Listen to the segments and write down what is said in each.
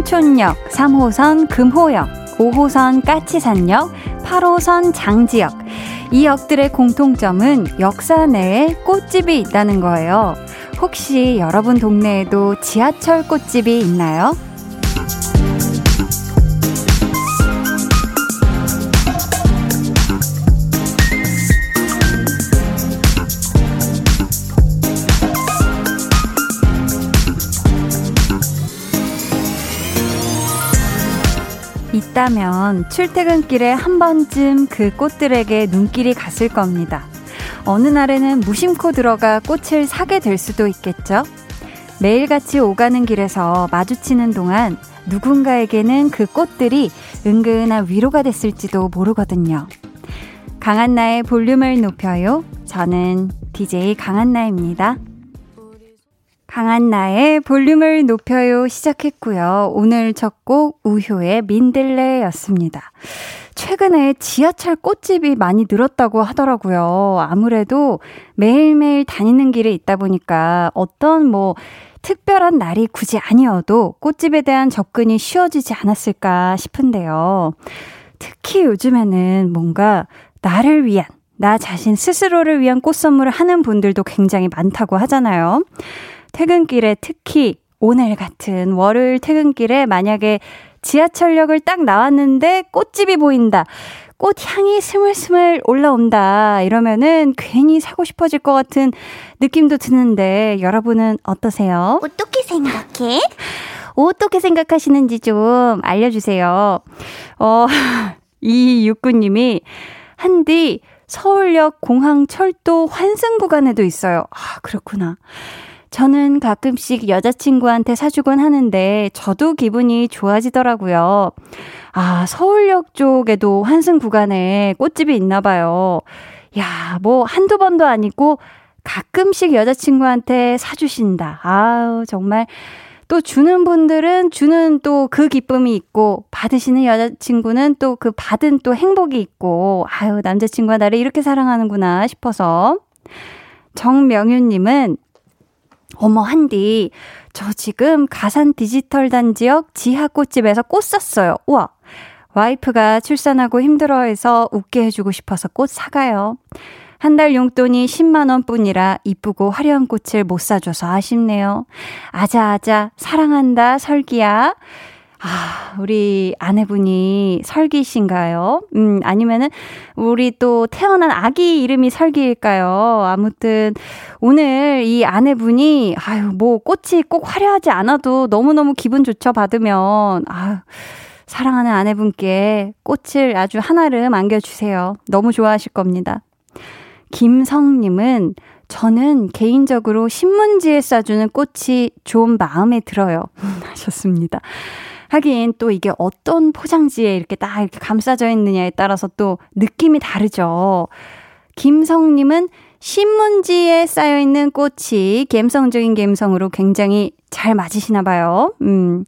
2호선 신촌역, 3호선 금호역, 5호선 까치산역, 8호선 장지역. 이 역들의 공통점은 역사 내에 꽃집이 있다는 거예요. 혹시 여러분 동네에도 지하철 꽃집이 있나요? 있다면 출퇴근길에 한 번쯤 그 꽃들에게 눈길이 갔을 겁니다. 어느 날에는 무심코 들어가 꽃을 사게 될 수도 있겠죠? 매일같이 오가는 길에서 마주치는 동안 누군가에게는 그 꽃들이 은근한 위로가 됐을지도 모르거든요. 강한나의 볼륨을 높여요. 저는 DJ 강한나입니다. 강한 나의 볼륨을 높여요 시작했고요. 오늘 첫 곡 우효의 민들레였습니다. 최근에 지하철 꽃집이 많이 늘었다고 하더라고요. 아무래도 매일매일 다니는 길에 있다 보니까 어떤 뭐 특별한 날이 굳이 아니어도 꽃집에 대한 접근이 쉬워지지 않았을까 싶은데요. 특히 요즘에는 뭔가 나를 위한, 나 자신 스스로를 위한 꽃 선물을 하는 분들도 굉장히 많다고 하잖아요. 퇴근길에 특히 오늘 같은 월요일 퇴근길에 만약에 지하철역을 딱 나왔는데 꽃집이 보인다. 꽃 향이 스물스물 올라온다. 이러면은 괜히 사고 싶어질 것 같은 느낌도 드는데 여러분은 어떠세요? 어떻게 생각해? 어떻게 생각하시는지 좀 알려주세요. 어, 이 육구님이 한디 서울역 공항 철도 환승 구간에도 있어요. 아, 그렇구나. 저는 가끔씩 여자친구한테 사주곤 하는데 저도 기분이 좋아지더라고요. 아, 서울역 쪽에도 환승 구간에 꽃집이 있나 봐요. 야, 뭐 한두 번도 아니고 가끔씩 여자친구한테 사주신다. 아우, 정말 또 주는 분들은 주는 또 그 기쁨이 있고 받으시는 여자친구는 또 그 받은 또 행복이 있고 아유 남자친구가 나를 이렇게 사랑하는구나 싶어서 정명윤님은 어머, 한디. 저 지금 가산 디지털 단지역 지하 꽃집에서 꽃 샀어요. 우와. 와이프가 출산하고 힘들어 해서 웃게 해주고 싶어서 꽃 사가요. 한 달 용돈이 10만원 뿐이라 이쁘고 화려한 꽃을 못 사줘서 아쉽네요. 아자아자, 사랑한다, 설기야. 아, 우리 아내분이 설기신가요? 음, 아니면은 우리 또 태어난 아기 이름이 설기일까요? 아무튼 오늘 이 아내분이 아유, 뭐 꽃이 꼭 화려하지 않아도 너무너무 기분 좋죠 받으면. 아유. 사랑하는 아내분께 꽃을 아주 한아름 안겨주세요. 너무 좋아하실 겁니다. 김성님은 저는 개인적으로 신문지에 싸주는 꽃이 좋은 마음에 들어요. 하셨습니다. 하긴 또 이게 어떤 포장지에 이렇게 딱 이렇게 감싸져 있느냐에 따라서 또 느낌이 다르죠. 김성님은 신문지에 쌓여있는 꽃이 감성적인 감성으로 굉장히 잘 맞으시나 봐요. 음.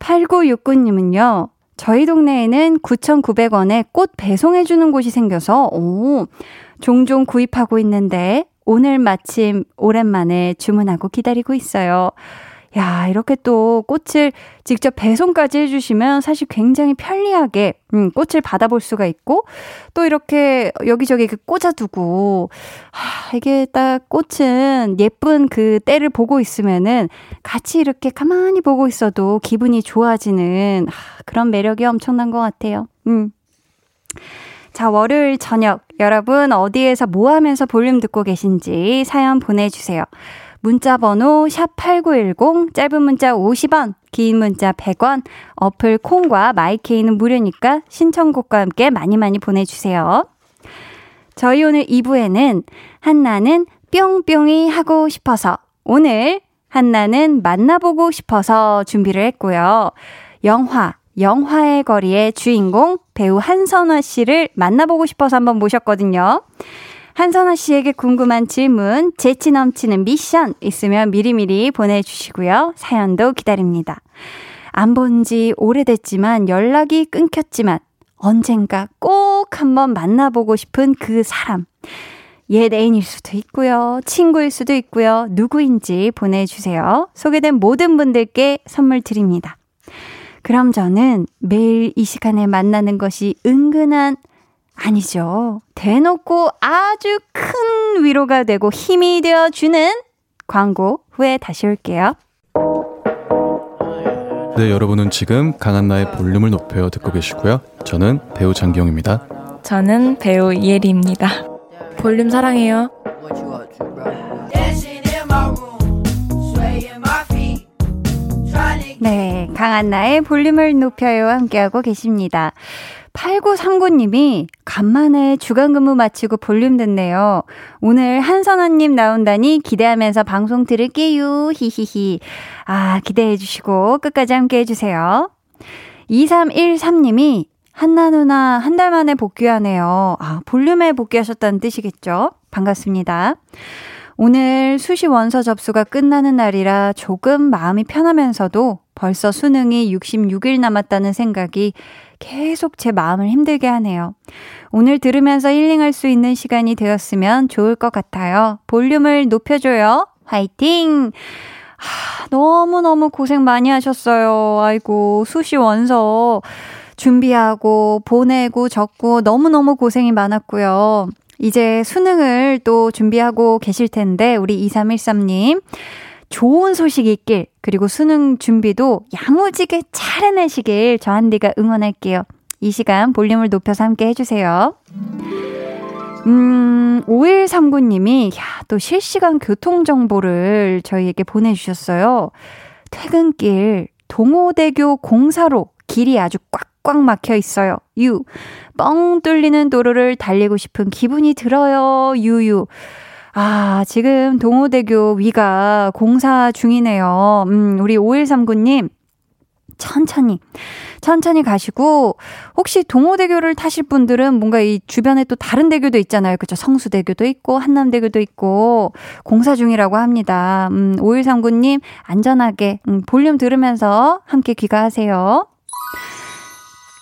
8969님은요, 저희 동네에는 9,900원에 꽃 배송해주는 곳이 생겨서, 오, 종종 구입하고 있는데, 오늘 마침 오랜만에 주문하고 기다리고 있어요. 야, 이렇게 또 꽃을 직접 배송까지 해주시면 사실 굉장히 편리하게, 음, 꽃을 받아볼 수가 있고, 또 이렇게 여기저기 그 꽂아두고, 하, 이게 딱 꽃은 예쁜 그 때를 보고 있으면은 같이 이렇게 가만히 보고 있어도 기분이 좋아지는 하, 그런 매력이 엄청난 것 같아요. 음. 자, 월요일 저녁 여러분 어디에서 뭐 하면서 볼륨 듣고 계신지 사연 보내주세요. 문자 번호 샵8910 짧은 문자 50원 긴 문자 100원 어플 콩과 마이케이는 무료니까 신청곡과 함께 많이 많이 보내주세요. 저희 오늘 2부에는 한나는 뿅뿅이 하고 싶어서 오늘 한나는 만나보고 싶어서 준비를 했고요. 영화 영화의 거리의 주인공 배우 한선화 씨를 만나보고 싶어서 한번 모셨거든요. 한선아 씨에게 궁금한 질문, 재치 넘치는 미션 있으면 미리미리 보내주시고요. 사연도 기다립니다. 안 본 지 오래됐지만 연락이 끊겼지만 언젠가 꼭 한번 만나보고 싶은 그 사람. 옛 애인일 수도 있고요. 친구일 수도 있고요. 누구인지 보내주세요. 소개된 모든 분들께 선물 드립니다. 그럼 저는 매일 이 시간에 만나는 것이 은근한 아니죠. 대놓고 아주 큰 위로가 되고 힘이 되어주는 광고 후에 다시 올게요. 네, 여러분은 지금 강한나의 볼륨을 높여 듣고 계시고요. 저는 배우 장기영입니다. 저는 배우 이혜리입니다. 볼륨 사랑해요. 네, 강한나의 볼륨을 높여요 함께하고 계십니다. 8939님이 간만에 주간 근무 마치고 볼륨 듣네요. 오늘 한선아님 나온다니 기대하면서 방송 들을게요. 히히히. 아, 기대해 주시고 끝까지 함께 해주세요. 2313님이 한나 누나 한 달 만에 복귀하네요. 아, 볼륨에 복귀하셨다는 뜻이겠죠? 반갑습니다. 오늘 수시 원서 접수가 끝나는 날이라 조금 마음이 편하면서도 벌써 수능이 66일 남았다는 생각이 계속 제 마음을 힘들게 하네요. 오늘 들으면서 힐링할 수 있는 시간이 되었으면 좋을 것 같아요. 볼륨을 높여줘요. 화이팅! 하, 너무너무 고생 많이 하셨어요. 아이고, 수시 원서 준비하고, 보내고, 적고, 너무너무 고생이 많았고요. 이제 수능을 또 준비하고 계실 텐데, 우리 2313님. 좋은 소식 있길, 그리고 수능 준비도 야무지게 잘 해내시길 저 한디가 응원할게요. 이 시간 볼륨을 높여서 함께 해주세요. 음, 5139님이, 야, 또 실시간 교통정보를 저희에게 보내주셨어요. 퇴근길, 동호대교 공사로 길이 아주 꽉꽉 막혀 있어요. 유. 뻥 뚫리는 도로를 달리고 싶은 기분이 들어요. 유유. 아, 지금 동호대교 위가 공사 중이네요. 음, 우리 5139님. 천천히, 천천히 가시고, 혹시 동호대교를 타실 분들은 뭔가 이 주변에 또 다른 대교도 있잖아요. 그죠? 성수대교도 있고, 한남대교도 있고, 공사 중이라고 합니다. 음, 5139님, 안전하게, 음, 볼륨 들으면서 함께 귀가하세요.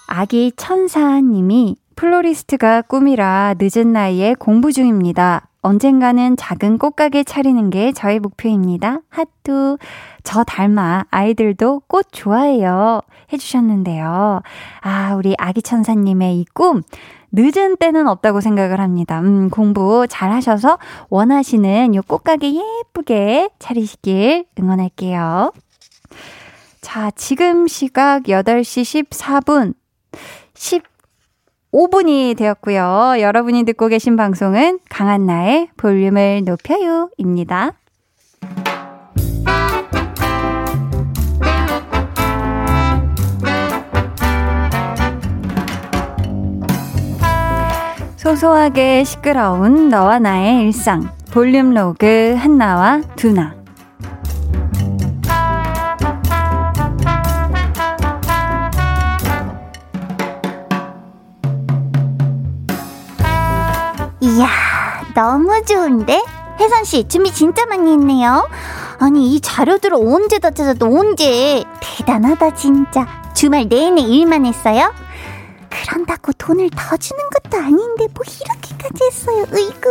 아기 천사님이 플로리스트가 꿈이라 늦은 나이에 공부 중입니다. 언젠가는 작은 꽃가게 차리는 게 저의 목표입니다. 하뚜. 저 닮아 아이들도 꽃 좋아해요. 해주셨는데요. 아, 우리 아기 천사님의 이 꿈. 늦은 때는 없다고 생각을 합니다. 음, 공부 잘 하셔서 원하시는 요 꽃가게 예쁘게 차리시길 응원할게요. 자, 지금 시각 8시 14분. 15분이 되었고요. 여러분이 듣고 계신 방송은 강한나의 볼륨을 높여요 입니다. 소소하게 시끄러운 너와 나의 일상 볼륨 로그 한나와 두나 너무 좋은데? 혜선씨, 준비 진짜 많이 했네요. 아니, 이 자료들을 언제 다 찾아도 언제? 대단하다, 진짜. 주말 내내 일만 했어요? 그런다고 돈을 더 주는 것도 아닌데, 뭐 이렇게까지 했어요, 으이구.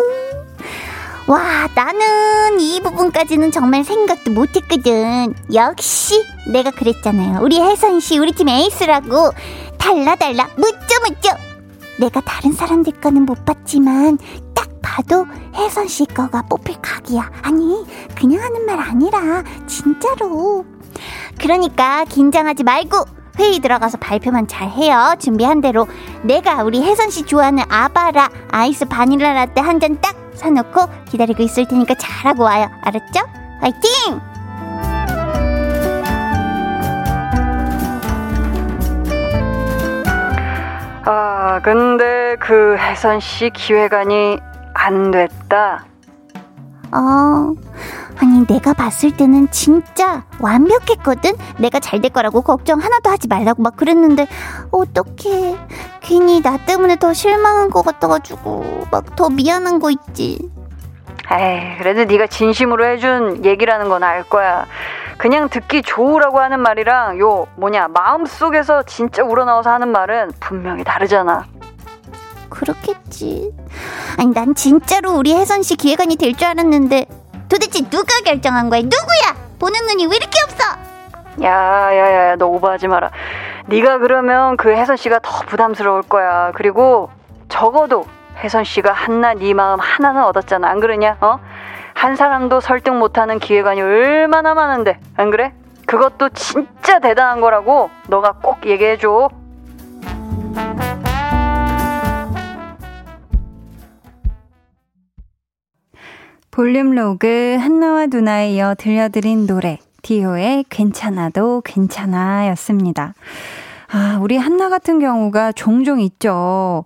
와, 나는 이 부분까지는 정말 생각도 못 했거든. 역시, 내가 그랬잖아요. 우리 혜선씨, 우리 팀 에이스라고. 달라, 달라, 묻죠, 묻죠. 내가 다른 사람들 거는 못 봤지만 딱 봐도 혜선 씨 거가 뽑힐 각이야. 아니, 그냥 하는 말 아니라 진짜로. 그러니까 긴장하지 말고 회의 들어가서 발표만 잘 해요. 준비한 대로 내가 우리 혜선 씨 좋아하는 아바라 아이스 바닐라 라떼 한 잔 딱 사놓고 기다리고 있을 테니까 잘하고 와요. 알았죠? 화이팅! 아, 근데 그 혜선 씨 기획안이 안 됐다. 어, 아니, 내가 봤을 때는 진짜 완벽했거든? 내가 잘 될 거라고 걱정 하나도 하지 말라고 막 그랬는데, 어떡해. 괜히 나 때문에 더 실망한 것 같아가지고, 막 더 미안한 거 있지. 에이, 그래도 네가 진심으로 해준 얘기라는 건 알 거야. 그냥 듣기 좋으라고 하는 말이랑 요 뭐냐 마음속에서 진짜 우러나와서 하는 말은 분명히 다르잖아. 그렇겠지. 아니, 난 진짜로 우리 혜선 씨 기획안이 될 줄 알았는데, 도대체 누가 결정한 거야? 누구야? 보는 눈이 왜 이렇게 없어? 야 야 야 너 오버하지 마라. 네가 그러면 그 혜선 씨가 더 부담스러울 거야. 그리고 적어도 혜선 씨가 한나 네 마음 하나는 얻었잖아. 안 그러냐? 어? 한 사람도 설득 못하는 기획안이 얼마나 많은데 안 그래? 그것도 진짜 대단한 거라고 너가 꼭 얘기해줘. 볼륨 로그 한나와 누나에 이어 들려드린 노래 디오의 괜찮아도 괜찮아 였습니다. 아, 우리 한나 같은 경우가 종종 있죠.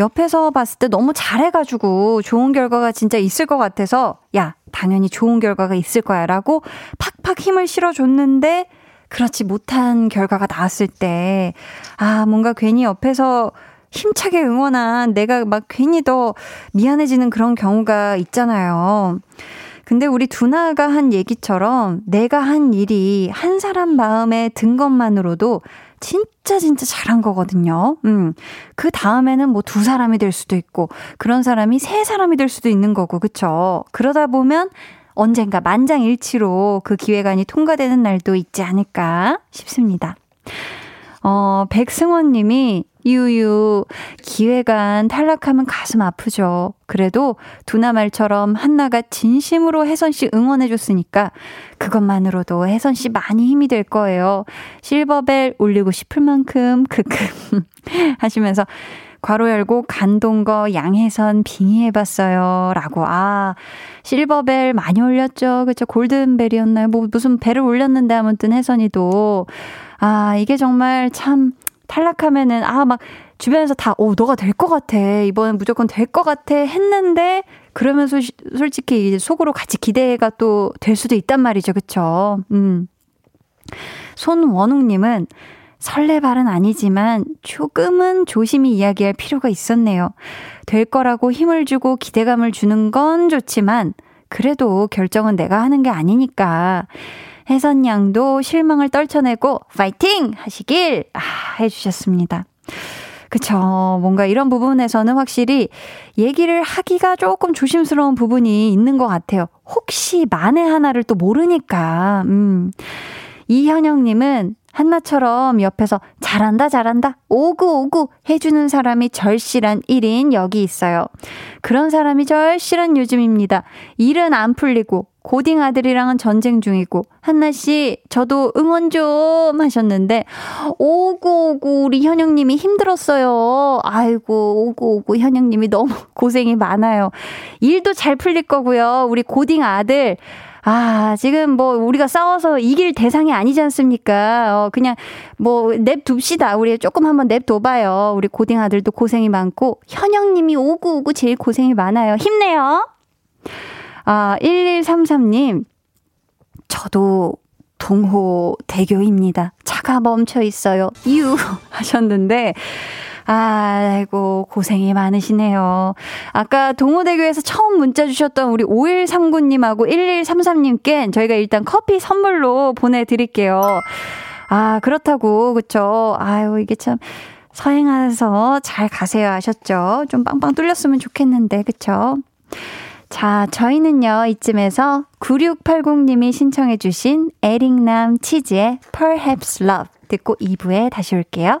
옆에서 봤을 때 너무 잘해가지고 좋은 결과가 진짜 있을 것 같아서, 야, 당연히 좋은 결과가 있을 거야 라고 팍팍 힘을 실어줬는데, 그렇지 못한 결과가 나왔을 때, 아, 뭔가 괜히 옆에서 힘차게 응원한 내가 막 괜히 더 미안해지는 그런 경우가 있잖아요. 근데 우리 두나가 한 얘기처럼 내가 한 일이 한 사람 마음에 든 것만으로도 진짜 진짜 잘한 거거든요. 음. 그 다음에는 뭐 두 사람이 될 수도 있고 그런 사람이 세 사람이 될 수도 있는 거고. 그쵸? 그러다 보면 언젠가 만장일치로 그 기획안이 통과되는 날도 있지 않을까 싶습니다. 어, 백승원 님이 유유, 기획안 탈락하면 가슴 아프죠. 그래도 두나 말처럼 한나가 진심으로 혜선 씨 응원해 줬으니까 그것만으로도 혜선 씨 많이 힘이 될 거예요. 실버벨 올리고 싶을 만큼 크크 하시면서 괄호 열고 간동거 양혜선 빙의해봤어요. 라고. 아, 실버벨 많이 올렸죠. 그쵸. 골든벨이었나요? 뭐 무슨 벨을 올렸는데 아무튼 혜선이도. 아, 이게 정말 참 탈락하면은 아 막 주변에서 다 오 너가 될 것 같아 이번엔 무조건 될 것 같아 했는데 그러면 소, 솔직히 이제 속으로 같이 기대가 또 될 수도 있단 말이죠 그쵸 음 손원웅님은 설레발은 아니지만 조금은 조심히 이야기할 필요가 있었네요. 될 거라고 힘을 주고 기대감을 주는 건 좋지만 그래도 결정은 내가 하는 게 아니니까 혜선 양도 실망을 떨쳐내고 파이팅 하시길 아, 해주셨습니다. 그쵸. 뭔가 이런 부분에서는 확실히 얘기를 하기가 조금 조심스러운 부분이 있는 것 같아요. 혹시 만에 하나를 또 모르니까. 음. 이현영님은 한나처럼 옆에서 잘한다, 잘한다, 오구, 오구 해주는 사람이 절실한 1인 여기 있어요. 그런 사람이 절실한 요즘입니다. 일은 안 풀리고, 고딩 아들이랑은 전쟁 중이고, 한나씨, 저도 응원 좀 하셨는데, 오구, 오구, 우리 현영님이 힘들었어요. 아이고, 오구, 오구, 현영님이 너무 고생이 많아요. 일도 잘 풀릴 거고요. 우리 고딩 아들, 아, 지금 뭐 우리가 싸워서 이길 대상이 아니지 않습니까? 어, 그냥 뭐 냅둡시다. 우리 조금 한번 냅둬봐요. 우리 고딩 아들도 고생이 많고, 현영님이 오구오구 제일 고생이 많아요. 힘내요. 아, 1133님. 저도 동호 대교입니다. 차가 멈춰 있어요. 유 하셨는데 아이고, 고생이 많으시네요. 아까 동호대교에서 처음 문자 주셨던 우리 5139님하고 1133님께 저희가 일단 커피 선물로 보내드릴게요. 아, 그렇다고, 그쵸. 아유, 이게 참. 서행하서 잘 가세요 하셨죠? 좀 빵빵 뚫렸으면 좋겠는데, 그쵸? 자, 저희는요, 이쯤에서 9680님이 신청해주신 에릭남 치즈의 Perhaps Love 듣고 2부에 다시 올게요.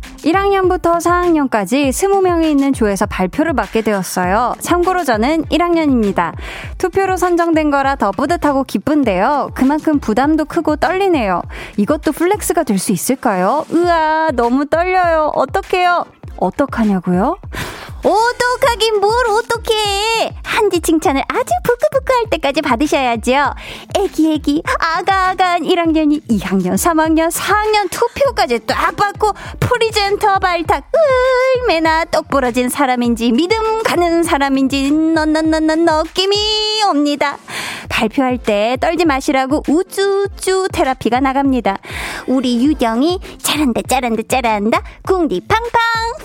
1학년부터 4학년까지 20명이 있는 조에서 발표를 맡게 되었어요. 참고로 저는 1학년입니다. 투표로 선정된 거라 더 뿌듯하고 기쁜데요. 그만큼 부담도 크고 떨리네요. 이것도 flex가 될 수 있을까요? 으아, 너무 떨려요. 어떡해요? 어떡하냐고요? 오똑하긴 뭘 오똑해. 한디 칭찬을 아주 부끄부끄 할 때까지 받으셔야죠. 애기 애기 아가 아가한 1학년이 2학년 3학년 4학년 투표까지 딱 받고 presenter 발탁 얼마나 똑부러진 사람인지 믿음 가는 사람인지 넌넌넌넌 느낌이 옵니다. 발표할 때 떨지 마시라고 우쭈쭈 therapy가 나갑니다. 우리 유정이 잘한다 잘한다 잘한다 궁디 팡팡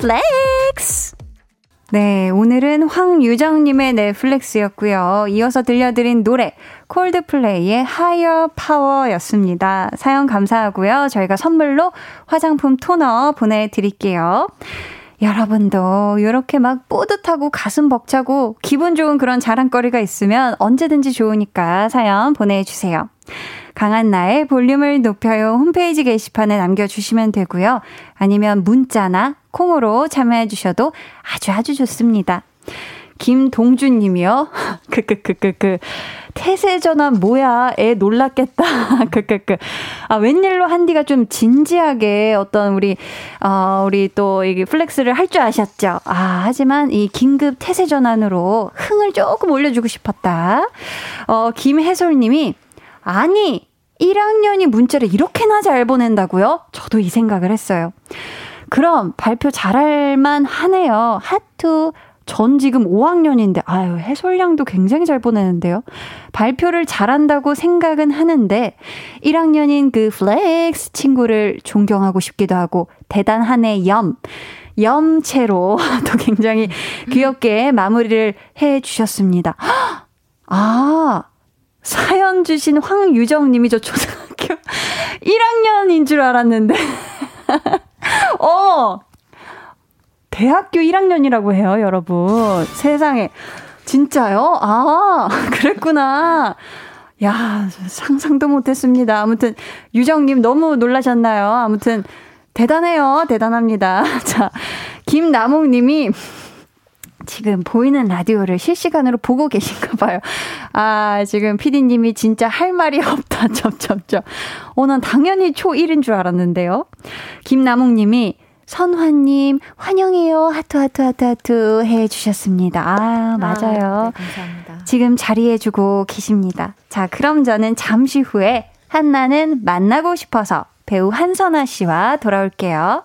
flex 네, 오늘은 황유정님의 flex였고요. 이어서 들려드린 노래 Coldplay의 Higher Power였습니다. 사연 감사하고요. 저희가 선물로 화장품 토너 보내드릴게요. 여러분도 이렇게 막 뿌듯하고 가슴 벅차고 기분 좋은 그런 자랑거리가 있으면 언제든지 좋으니까 사연 보내주세요. 강한 나의 볼륨을 높여요 홈페이지 게시판에 남겨주시면 되고요. 아니면 문자나 콩으로 참여해 주셔도 아주 아주 좋습니다. 김동준 님이요. 크크크크크. 태세 전환 뭐야? 애 놀랐겠다. 크크크. 아, 웬일로 한디가 좀 진지하게 어떤 우리, 어, 우리 또 이게 flex를 할 줄 아셨죠? 아, 하지만 이 긴급 태세 전환으로 흥을 조금 올려 주고 싶었다. 어, 김혜솔 님이, 아니, 1학년이 문자를 이렇게나 잘 보낸다고요? 저도 이 생각을 했어요. 그럼 발표 잘할만 하네요. 하트. 전 지금 5학년인데, 아유, 혜솔 양도 굉장히 잘 보내는데요. 발표를 잘한다고 생각은 하는데, 1학년인 그 flex 친구를 존경하고 싶기도 하고, 대단하네, 염. 염체로 또 굉장히 귀엽게 마무리를 해 주셨습니다. 아, 사연 주신 황유정 님이 저 초등학교 1학년인 줄 알았는데. 어, 대학교 1학년이라고 해요, 여러분. 세상에. 진짜요? 아, 그랬구나. 야, 상상도 못했습니다. 아무튼, 유정님 너무 놀라셨나요? 아무튼, 대단해요. 대단합니다. 자, 김나몽님이 지금 보이는 라디오를 실시간으로 보고 계신가 봐요. 아, 지금 피디님이 진짜 할 말이 없다. 점점점. 어, 난 당연히 초1인 줄 알았는데요. 김나몽님이 선화님, 환영해요. 하트, 하트, 하트, 하트 해 주셨습니다. 아, 맞아요. 아, 네, 감사합니다. 지금 자리해주고 계십니다. 자, 그럼 저는 잠시 후에 한나는 만나고 싶어서 배우 한선화 씨와 돌아올게요.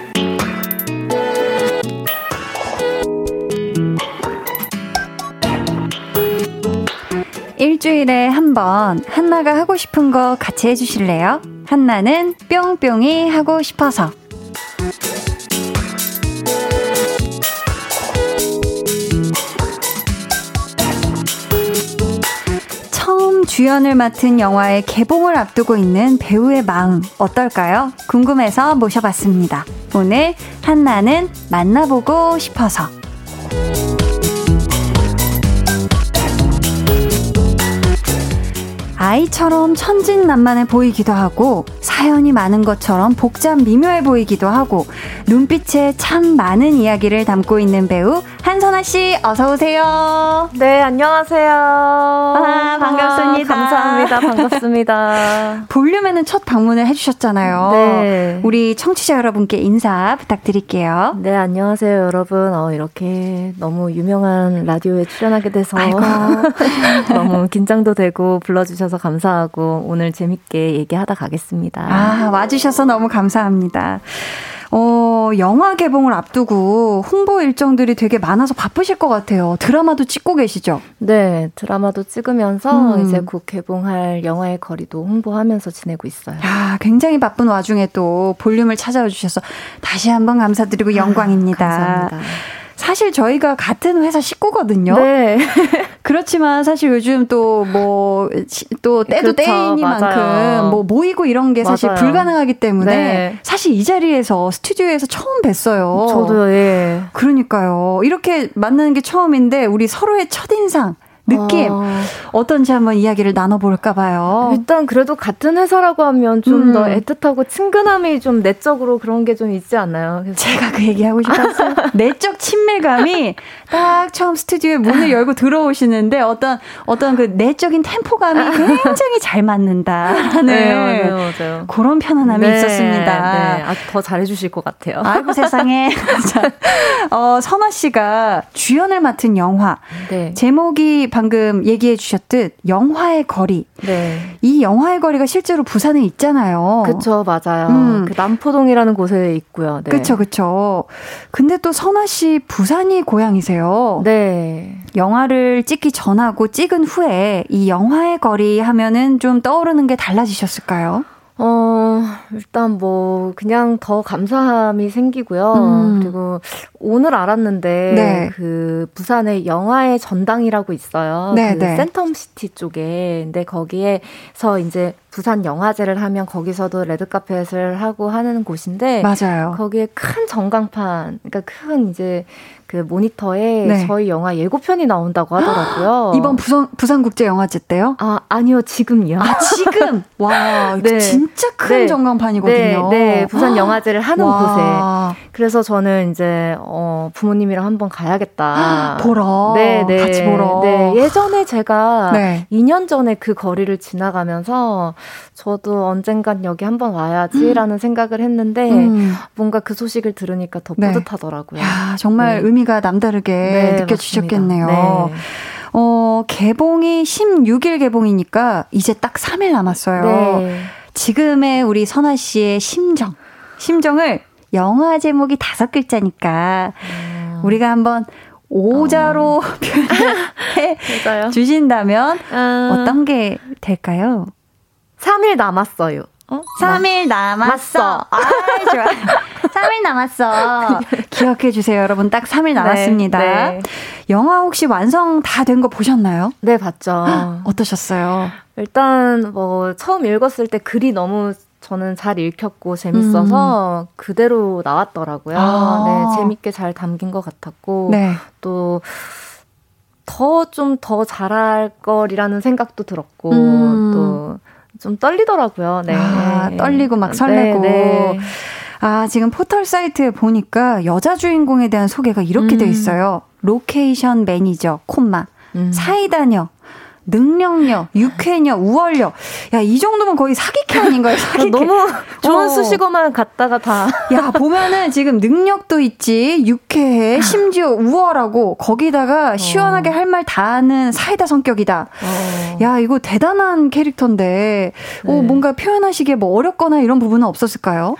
일주일에 한 번 한나가 하고 싶은 거 같이 해주실래요? 한나는 뿅뿅이 하고 싶어서. 처음 주연을 맡은 영화의 개봉을 앞두고 있는 배우의 마음 어떨까요? 궁금해서 모셔봤습니다. 오늘 한나는 만나보고 싶어서. 아이처럼 천진난만해 보이기도 하고 사연이 많은 것처럼 복잡 미묘해 보이기도 하고 눈빛에 참 많은 이야기를 담고 있는 배우 한선아 씨 어서 오세요. 네, 안녕하세요. 아, 반갑습니다. 아, 감사합니다. 반갑습니다. 볼륨에는 첫 방문을 해 주셨잖아요. 네. 우리 청취자 여러분께 인사 부탁드릴게요. 네, 안녕하세요, 여러분. 어, 이렇게 너무 유명한 라디오에 출연하게 돼서. 너무 긴장도 되고 불러 주셔서 감사하고 오늘 재밌게 얘기하다 가겠습니다. 아, 와 주셔서 너무 감사합니다. 어, 영화 개봉을 앞두고 홍보 일정들이 되게 많아서 바쁘실 것 같아요. 드라마도 찍고 계시죠? 네, 드라마도 찍으면서 음. 이제 곧 개봉할 영화의 거리도 홍보하면서 지내고 있어요. 야, 굉장히 바쁜 와중에 또 볼륨을 찾아와 주셔서 다시 한번 감사드리고 영광입니다. 감사합니다. 사실 저희가 같은 회사 식구거든요. 네. 그렇지만 사실 요즘 또 뭐 또 때도 그렇죠, 때이니만큼. 뭐 모이고 이런 게 사실 맞아요. 불가능하기 때문에 네. 사실 이 자리에서 스튜디오에서 처음 뵀어요. 저도요, 예. 그러니까요. 이렇게 만나는 게 처음인데 우리 서로의 첫인상 느낌 어, 어떤지 한번 이야기를 나눠볼까 봐요. 일단 그래도 같은 회사라고 하면 좀더 음. 애틋하고 친근함이 좀 내적으로 그런 게 좀 있지 않나요? 제가 그 얘기하고 싶었어요. 내적 친밀감이 딱 처음 스튜디오에 문을 열고 들어오시는데 어떤 어떤 그 내적인 템포감이 굉장히 잘 맞는다라는 네, 맞아요, 맞아요. 그런 편안함이 네, 있었습니다. 네. 아, 더 잘해주실 것 같아요. 아이고 세상에. 자, 어, 선아 씨가 주연을 맡은 영화 네. 제목이 방금 얘기해 주셨듯 영화의 거리. 네. 이 영화의 거리가 실제로 부산에 있잖아요. 그쵸, 맞아요. 음. 그 남포동이라는 곳에 있고요. 네. 그쵸, 그쵸. 근데 또 선아 씨 부산이 고향이세요. 네. 영화를 찍기 전하고 찍은 후에 이 영화의 거리 하면은 좀 떠오르는 게 달라지셨을까요? 어, 일단 뭐, 그냥 더 감사함이 생기고요. 음. 그리고 오늘 알았는데, 네. 그, 부산에 영화의 전당이라고 있어요. 네, 그 네. 센텀시티 쪽에. 근데 거기에서 이제 부산 영화제를 하면 거기서도 레드카펫을 하고 하는 곳인데, 맞아요. 거기에 큰 전광판, 그러니까 큰 이제 그 모니터에 네. 저희 영화 예고편이 나온다고 하더라고요. 이번 부산, 부산국제 영화제 때요? 아, 아니요, 지금요. 아, 지금? 와, 네. 진짜 큰 네. 전광판이거든요. 네, 네, 부산 영화제를 하는 와. 곳에. 그래서 저는 이제 어 부모님이랑 한번 가야겠다. 보러. 네, 네. 같이 보러. 네, 예전에 제가 네. 2년 전에 그 거리를 지나가면서 저도 언젠간 여기 한번 와야지라는 생각을 했는데 음. 뭔가 그 소식을 들으니까 더 네. 뿌듯하더라고요. 야, 정말 네. 의미가 남다르게 네, 느껴지셨겠네요. 네. 어, 개봉이 16일 개봉이니까 이제 딱 3일 남았어요. 네. 지금의 우리 선아 씨의 심정, 심정을 영화 제목이 다섯 글자니까 음. 우리가 한번 오자로 어. 표현해. 주신다면 어, 어떤 게 될까요? 3일 남았어요. 어? 3일 남았어. 아, 좋아. 3일 남았어. 기억해 주세요, 여러분. 딱 3일 남았습니다. 네, 네. 영화 혹시 완성 다 된 거 보셨나요? 네, 봤죠. 어떠셨어요? 일단 뭐 처음 읽었을 때 글이 너무 저는 잘 읽혔고 재밌어서 그대로 나왔더라고요. 음. 아. 네, 재밌게 잘 담긴 것 같았고 네. 또 더 좀 더 잘할 거리라는 생각도 들었고 음. 또좀 떨리더라고요. 네. 아, 떨리고 막 설레고. 네, 네. 아, 지금 포털 사이트에 보니까 여자 주인공에 대한 소개가 이렇게 음. 돼 있어요. 로케이션 매니저, 콤마, 음. 사이다녀, 능력녀, 유쾌녀, 우월녀. 야, 이 정도면 거의 사기캐 아닌가요? 사기캐. 너무 좋은 어. 수식어만 갖다가 다 야, 보면은 지금 능력도 있지, 유쾌해, 심지어 우월하고, 거기다가 시원하게 할말 다 하는 사이다 성격이다. 어. 야, 이거 대단한 캐릭터인데, 어, 네. 뭔가 표현하시기에 뭐 어렵거나 이런 부분은 없었을까요?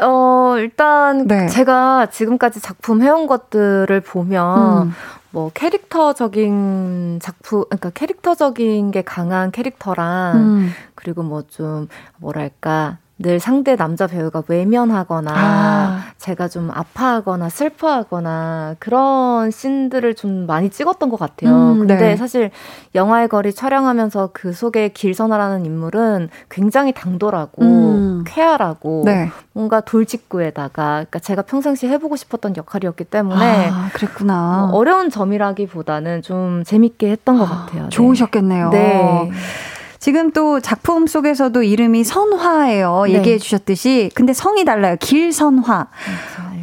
어, 일단 네. 제가 지금까지 작품 해온 것들을 보면 음. 뭐 캐릭터적인 작품, 그러니까 캐릭터적인 게 강한 캐릭터랑 음. 그리고 뭐 좀 뭐랄까 늘 상대 남자 배우가 외면하거나 아. 제가 좀 아파하거나 슬퍼하거나 그런 씬들을 좀 많이 찍었던 것 같아요. 음, 근데 네. 사실 영화의 거리 촬영하면서 그 속에 길선아라는 인물은 굉장히 당돌하고 음. 쾌활하고 네. 뭔가 돌직구에다가 그러니까 제가 평상시 해보고 싶었던 역할이었기 때문에 아, 그랬구나. 뭐 어려운 점이라기보다는 좀 재밌게 했던 것 같아요. 네. 좋으셨겠네요. 네. 지금 또 작품 속에서도 이름이 선화예요. 네. 얘기해 주셨듯이. 근데 성이 달라요. 길선화.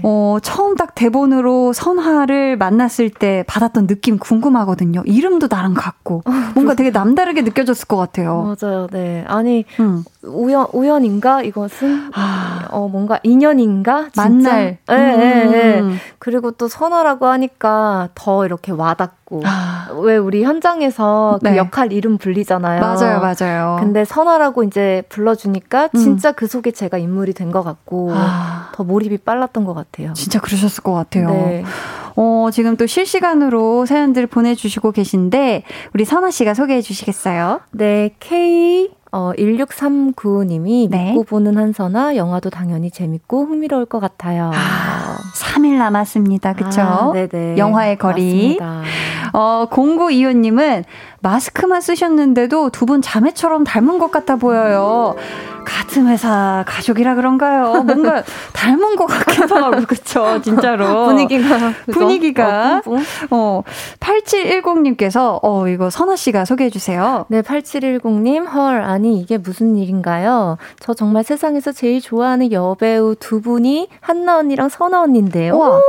어, 처음 딱 대본으로 선화를 만났을 때 받았던 느낌 궁금하거든요. 이름도 나랑 같고. 뭔가 되게 남다르게 느껴졌을 것 같아요. 맞아요. 네. 아니 음. 우연 우연인가 이것은 아, 어 뭔가 인연인가 진짜? 만날. 예, 예, 예. 음. 그리고 또 선화라고 하니까 더 이렇게 와닿고 아, 왜 우리 현장에서 그 네. 역할 이름 불리잖아요. 맞아요, 맞아요. 근데 선화라고 이제 불러주니까 음. 진짜 그 속에 제가 인물이 된 것 같고 아, 더 몰입이 빨랐던 것 같아요. 진짜 그러셨을 것 같아요. 네. 어, 지금 또 실시간으로 사연들 보내주시고 계신데, 우리 선아 씨가 소개해 주시겠어요? 네, K 어, 1639님이 네. 믿고 보는 한선아, 영화도 당연히 재밌고 흥미로울 것 같아요. 아, 3일 남았습니다. 그쵸? 아, 네네. 영화의 거리. 맞습니다. 어, 0925님은 마스크만 쓰셨는데도 두 분 자매처럼 닮은 것 같아 보여요. 같은 회사 가족이라 그런가요? 뭔가 닮은 것 같기도 하고, 그쵸? 진짜로. 분위기가. 분위기가. 어, 뿜뿜. 어, 8710님께서, 어, 이거 선화씨가 소개해주세요. 네, 8710님, 헐, 아니, 이게 무슨 일인가요? 저 정말 세상에서 제일 좋아하는 여배우 두 분이 한나 언니랑 선화 언니인데요. 오,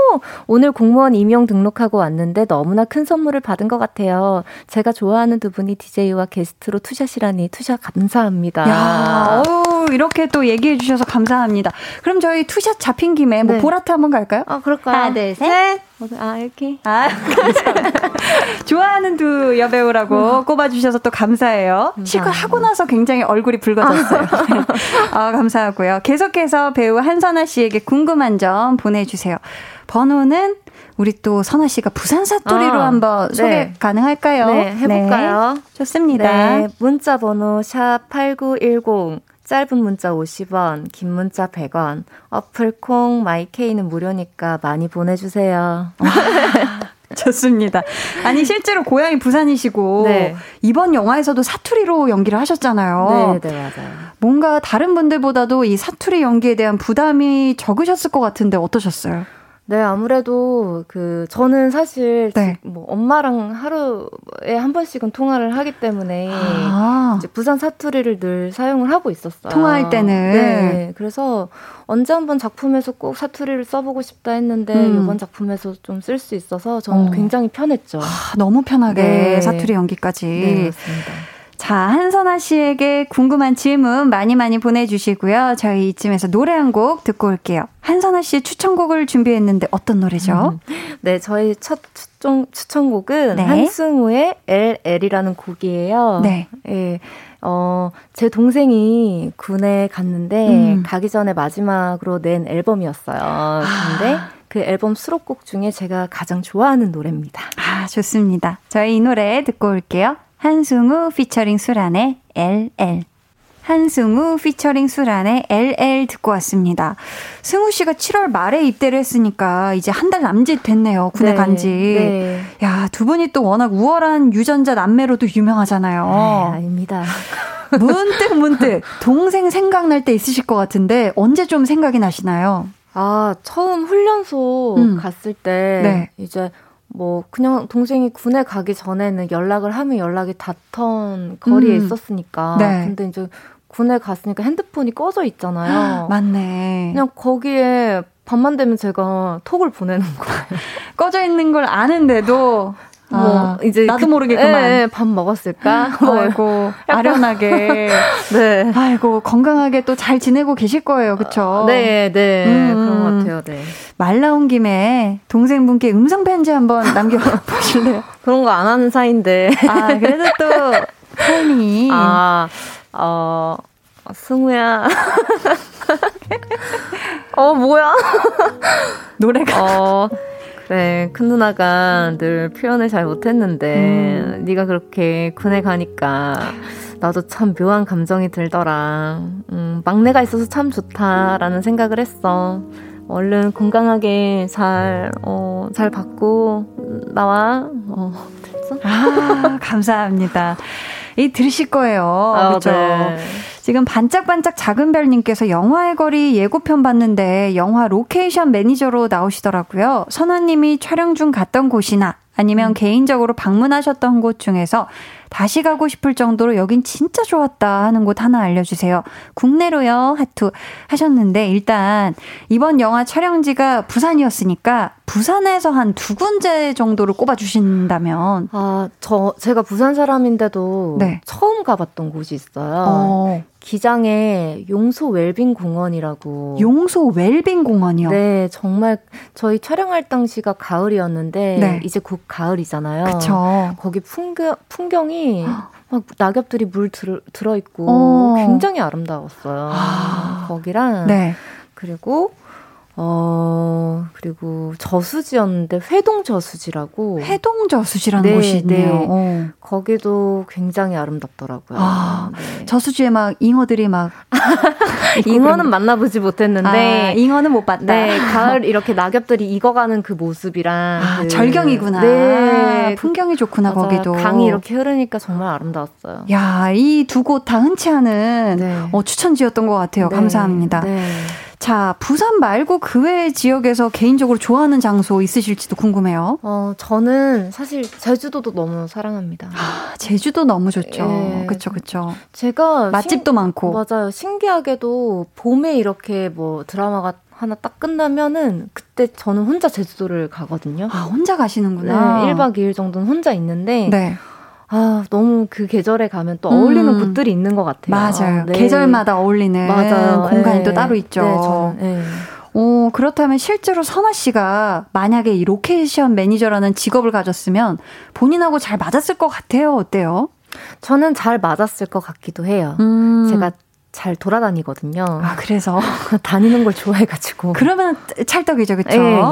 오늘 공무원 임용 등록하고 왔는데 너무나 큰 선물을 받은 것 같아요. 제가 좋아 하는 두 분이 DJ와 게스트로 투샷이라니, 투샷 감사합니다. 야, 어우, 이렇게 또 얘기해 주셔서 감사합니다. 그럼 저희 투샷 잡힌 김에 뭐 네. 보라트 한번 갈까요? 아, 그럴까요? 하나, 둘, 셋. 아, 이렇게. 아, 감사합니다. 좋아하는 두 여배우라고 꼽아주셔서 또 감사해요. 실컷 하고 나서 굉장히 얼굴이 붉어졌어요. 아, 감사하고요. 계속해서 배우 한선화 씨에게 궁금한 점 보내주세요. 번호는 우리 또 선화 씨가 부산 사투리로 아, 한번 네. 소개 가능할까요? 네, 해볼까요? 좋습니다. 네, 문자 번호 샵 8910. 짧은 문자 50원, 긴 문자 100원. 어플 콩 마이케이는 무료니까 많이 보내주세요. 좋습니다. 아니 실제로 고향이 부산이시고 네. 이번 영화에서도 사투리로 연기를 하셨잖아요. 네, 네, 맞아요. 뭔가 다른 분들보다도 이 사투리 연기에 대한 부담이 적으셨을 것 같은데 어떠셨어요? 네, 아무래도 그 저는 사실 네. 뭐 엄마랑 하루에 한 번씩은 통화를 하기 때문에 아, 이제 부산 사투리를 늘 사용을 하고 있었어요. 통화할 때는. 네. 그래서 언제 한번 작품에서 꼭 사투리를 써보고 싶다 했는데 음. 이번 작품에서 좀 쓸 수 있어서 저는 어. 굉장히 편했죠. 아, 너무 편하게 네. 사투리 연기까지. 네, 맞습니다. 자, 한선아 씨에게 궁금한 질문 많이 많이 보내주시고요. 저희 이쯤에서 노래 한 곡 듣고 올게요. 한선아 씨의 추천곡을 준비했는데 어떤 노래죠? 네, 저희 첫 추천, 추천곡은 네. 한승우의 LL이라는 곡이에요. 네. 예. 어, 제 동생이 군에 갔는데 음. 가기 전에 마지막으로 낸 앨범이었어요. 근데 아. 그 앨범 수록곡 중에 제가 가장 좋아하는 노래입니다. 아, 좋습니다. 저희 이 노래 듣고 올게요. 한승우 피처링 수란의 LL. 한승우 피처링 수란의 LL 듣고 왔습니다. 승우 씨가 7월 말에 입대를 했으니까 이제 한 달 남짓 됐네요. 군에 네, 간지. 네. 야, 두 분이 또 워낙 우월한 유전자 남매로도 유명하잖아요. 아, 아닙니다. 문득 문득 동생 생각날 때 있으실 것 같은데 언제 좀 생각이 나시나요? 아, 처음 훈련소 음. 갔을 때 네. 이제 뭐 그냥 동생이 군에 가기 전에는 연락을 하면 연락이 닿던 거리에 음. 있었으니까. 네. 근데 이제 군에 갔으니까 핸드폰이 꺼져 있잖아요. 맞네. 그냥 거기에 밤만 되면 제가 톡을 보내는 거예요. 꺼져 있는 걸 아는데도 아, 뭐 이제 나도 그- 모르겠구만. 예, 예, 밥 먹었을까? 뭐, 아이고 아련하게 네. 아이고 건강하게 또 잘 지내고 계실 거예요 그쵸 네, 네. 음. 그런 것 같아요. 네. 말 나온 김에 동생분께 음성 편지 한번 남겨보실래요 그런 거 안 하는 사이인데. 아 그래도 또 타이밍이 아, 어, 어, 승우야. 어, 뭐야? 노래가 어, 그래. 큰 누나가 늘 표현을 잘 못했는데, 음. 네가 그렇게 군에 가니까, 나도 참 묘한 감정이 들더라. 음, 막내가 있어서 참 좋다라는 생각을 했어. 얼른 건강하게 잘, 어, 잘 받고, 나와. 어, 됐어? 아 감사합니다 이 들으실 거예요 아, 그렇죠 네. 지금 반짝반짝 작은 별님께서 영화의 거리 예고편 봤는데 영화 로케이션 매니저로 나오시더라고요. 선화님이 촬영 중 갔던 곳이나 아니면 개인적으로 방문하셨던 곳 중에서 다시 가고 싶을 정도로 여긴 진짜 좋았다 하는 곳 하나 알려주세요. 국내로요 하투 하셨는데 일단 이번 영화 촬영지가 부산이었으니까 부산에서 한 두 군데 정도를 꼽아주신다면 아, 저, 제가 부산 사람인데도 네. 처음 가봤던 곳이 있어요. 어, 기장에 용소 웰빙 공원이라고. 용소 웰빙 공원이요. 네, 정말 저희 촬영할 당시가 가을이었는데 네. 이제 곧 가을이잖아요. 그쵸. 거기 풍경, 풍경이 막 낙엽들이 물 들, 들어있고 어. 굉장히 아름다웠어요. 아. 거기랑 네. 그리고 어, 그리고 저수지였는데 회동 저수지라고. 회동 저수지라는 네, 곳이 있네요. 네. 어. 거기도 굉장히 아름답더라고요. 아, 네. 저수지에 막 잉어들이 막 잉어는 만나보지 못했는데. 아, 잉어는 못 봤다. 네, 가을 이렇게 낙엽들이 익어가는 그 모습이랑. 아, 그- 절경이구나. 네. 풍경이 좋구나 맞아요. 거기도. 강이 이렇게 흐르니까 정말 아름다웠어요. 야, 이 두 곳 다 흔치 않은 네. 어, 추천지였던 것 같아요. 네, 감사합니다. 네. 자, 부산 말고 그 외 지역에서 개인적으로 좋아하는 장소 있으실지도 궁금해요. 어, 저는 사실 제주도도 너무 사랑합니다. 아, 제주도 너무 좋죠. 예. 그쵸, 그쵸. 제가 맛집도 많고. 맞아요. 신기하게도 봄에 이렇게 뭐 드라마가 하나 딱 끝나면은 그때 저는 혼자 제주도를 가거든요. 아, 혼자 네, 가시는구나. 1박 2일 정도는 혼자 있는데 네, 아, 너무 그 계절에 가면 또 어울리는 음. 곳들이 있는 것 같아요. 맞아요. 네. 계절마다 어울리는 맞아요. 공간이 네. 또 따로 있죠. 네, 저는, 네. 오, 그렇다면 실제로 선화 씨가 만약에 이 로케이션 매니저라는 직업을 가졌으면 본인하고 잘 맞았을 것 같아요. 어때요? 저는 잘 맞았을 것 같기도 해요. 음. 제가 잘 돌아다니거든요. 아, 그래서. 다니는 걸 좋아해가지고. 그러면 찰떡이죠, 그쵸?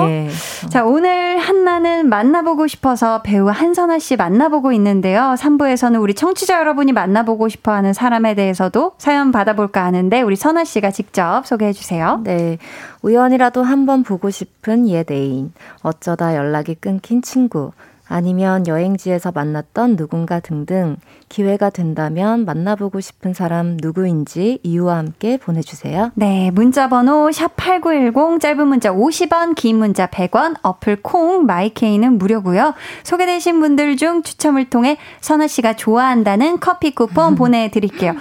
예, 예. 자, 오늘 한나는 만나보고 싶어서 배우 한선화 씨 만나보고 있는데요. 3부에서는 우리 청취자 여러분이 만나보고 싶어 하는 사람에 대해서도 사연 받아볼까 하는데, 우리 선화 씨가 직접 소개해 주세요. 네. 우연이라도 한번 보고 싶은 옛 애인, 어쩌다 연락이 끊긴 친구, 아니면 여행지에서 만났던 누군가 등등 기회가 된다면 만나보고 싶은 사람 누구인지 이유와 함께 보내주세요. 네, 문자 번호 샵8910 짧은 문자 50원, 긴 문자 100원, 어플 콩 마이케이는 무료고요. 소개되신 분들 중 추첨을 통해 선아 씨가 좋아한다는 커피 쿠폰 보내 드릴게요.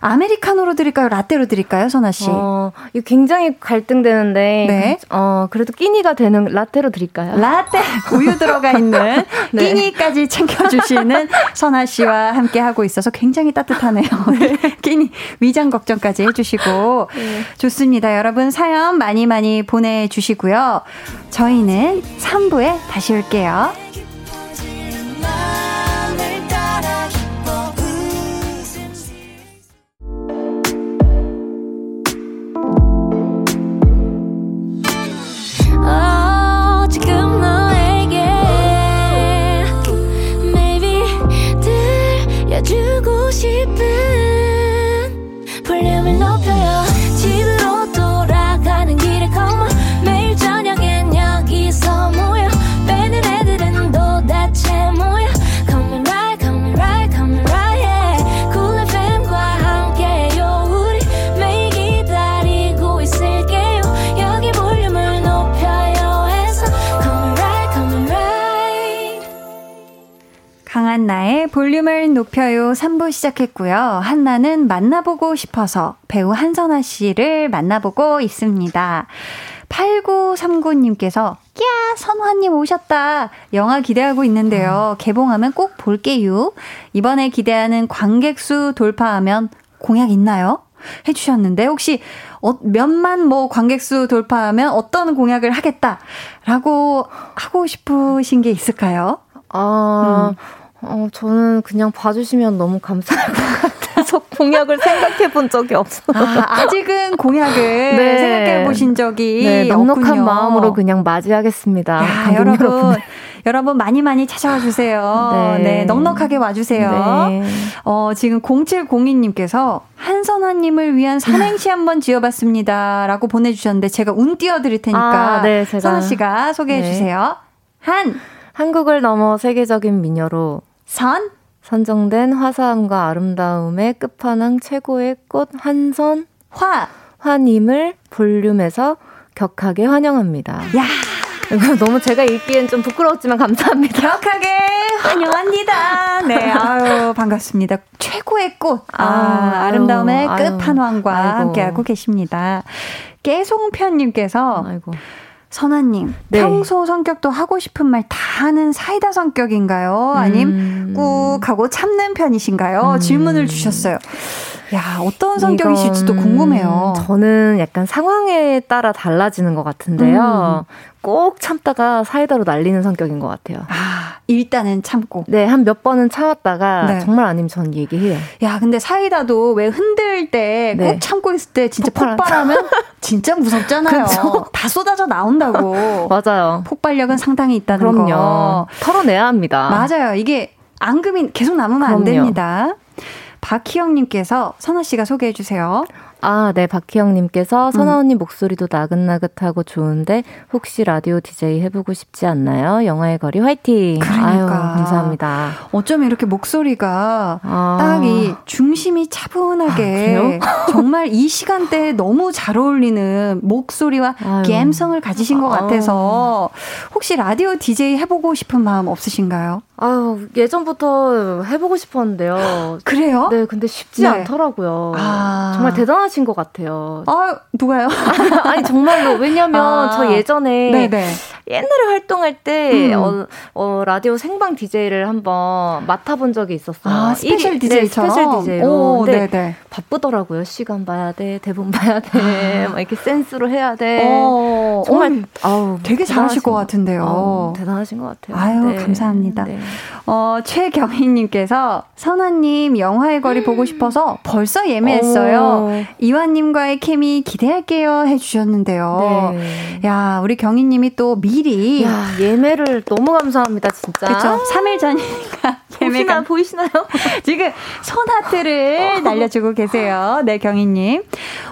아메리카노로 드릴까요? 라떼로 드릴까요, 선아 씨? 어, 이거 굉장히 갈등되는데, 네. 어, 그래도 끼니가 되는 라떼로 드릴까요? 라떼 우유 들어가 있는 네. 끼니까지 챙겨 주시는 선아 씨와 함께 하고 있어서 굉장히 따뜻하네요. 끼니 위장 걱정까지 해 주시고 좋습니다. 여러분 사연 많이 많이 보내 주시고요. 저희는 3부에 다시 올게요. 한 나의 볼륨을 높여요 3부 시작했고요. 한나는 만나보고 싶어서 배우 한선아 씨를 만나보고 있습니다. 8939님께서 야 선화님 오셨다. 영화 기대하고 있는데요. 개봉하면 꼭 볼게요. 이번에 기대하는 관객 수 돌파하면 공약 있나요? 해주셨는데 혹시 어, 몇만 뭐 관객 수 돌파하면 어떤 공약을 하겠다라고 하고 싶으신 게 있을까요? 아, 어, 저는 그냥 봐주시면 너무 감사할 것 같아서 공약을 생각해 본 적이 없어요. 아, 아직은 공약을 네. 생각해 보신 적이 네, 넉넉한 없군요. 마음으로 그냥 맞이하겠습니다. 야, 여러분, 여러분. 여러분 많이 많이 찾아와 주세요. 네. 네. 넉넉하게 와주세요. 네. 어, 지금 0702님께서 한선아님을 위한 삼행시 한번 지어봤습니다. 라고 보내주셨는데 제가 운 띄워드릴 테니까 아, 네, 제가. 선아 씨가 소개해 네. 주세요. 한, 한국을 넘어 세계적인 미녀로 선, 선정된 화사함과 아름다움의 끝판왕 최고의 꽃 한선 화. 화님을 볼륨에서 격하게 환영합니다. 야, 너무 제가 읽기엔 좀 부끄러웠지만 감사합니다. 격하게 환영합니다. 네, 아유, 반갑습니다. 최고의 꽃. 아, 아, 아유. 끝판왕과 아이고. 함께하고 계십니다. 깨송편님께서 아이고. 선아님, 네. 평소 성격도 하고 싶은 말 다 하는 사이다 성격인가요? 아님 음. 꾹 하고 참는 편이신가요? 음. 질문을 주셨어요. 야, 어떤 성격이실지도 궁금해요. 저는 약간 상황에 따라 달라지는 것 같은데요. 음. 꼭 참다가 사이다로 날리는 성격인 것 같아요. 아, 일단은 참고. 네, 한 몇 번은 참았다가 네. 정말 아니면 전 얘기해요. 야, 근데 사이다도 왜 흔들 때꼭 네. 참고 있을 때 진짜 폭발하- 폭발하면 진짜 무섭잖아요. 그쵸? 다 쏟아져 나온다고. 맞아요. 폭발력은 상당히 있다는 그럼요. 거. 털어내야 합니다. 맞아요. 이게 앙금이 계속 남으면 안 그럼요. 됩니다. 박희영님께서 선아 씨가 소개해 주세요. 아, 네, 음. 박희영님께서 선아 언니 목소리도 나긋나긋하고 좋은데 혹시 라디오 DJ 해보고 싶지 않나요? 영화의 거리 화이팅! 그러니까. 아유, 감사합니다. 어쩌면 이렇게 목소리가 아. 딱이 중심이 차분하게 아? 정말 이 시간대에 너무 잘 어울리는 목소리와 아유. 감성을 가지신 것 아유. 같아서 혹시 라디오 DJ 해보고 싶은 마음 없으신가요? 아유, 예전부터 해보고 싶었는데요. 그래요? 네, 근데 쉽지 네. 않더라고요. 아. 정말 대단하신 것 같아요. 아 누가요? 아니, 정말로. 왜냐면 아. 저 예전에 네네. 옛날에 활동할 때, 음. 어, 어, 라디오 생방 DJ를 한번 맡아본 적이 있었어요. 아 스페셜 일이- DJ처럼. 네, 스페셜 DJ로. 오, 네네. 바쁘더라고요. 시간 봐야 돼, 대본 봐야 돼, 막 이렇게 센스로 해야 돼. 어, 정말 어, 아우, 되게 잘하실 것 같은데요. 아우, 대단하신 것 같아요. 아유, 감사합니다. 네. 어, 최경희님께서 선화님 영화의 거리 보고 싶어서 벌써 예매했어요. 어, 이완님과의 케미 기대할게요 해주셨는데요. 네. 야, 우리 경희님이 또 미리. 야, 예매를 너무 감사합니다, 진짜. 그쵸. 3일 전이니까 예매가 보이시나요? 지금 손하트를 날려주고 계세요. 네, 경희님.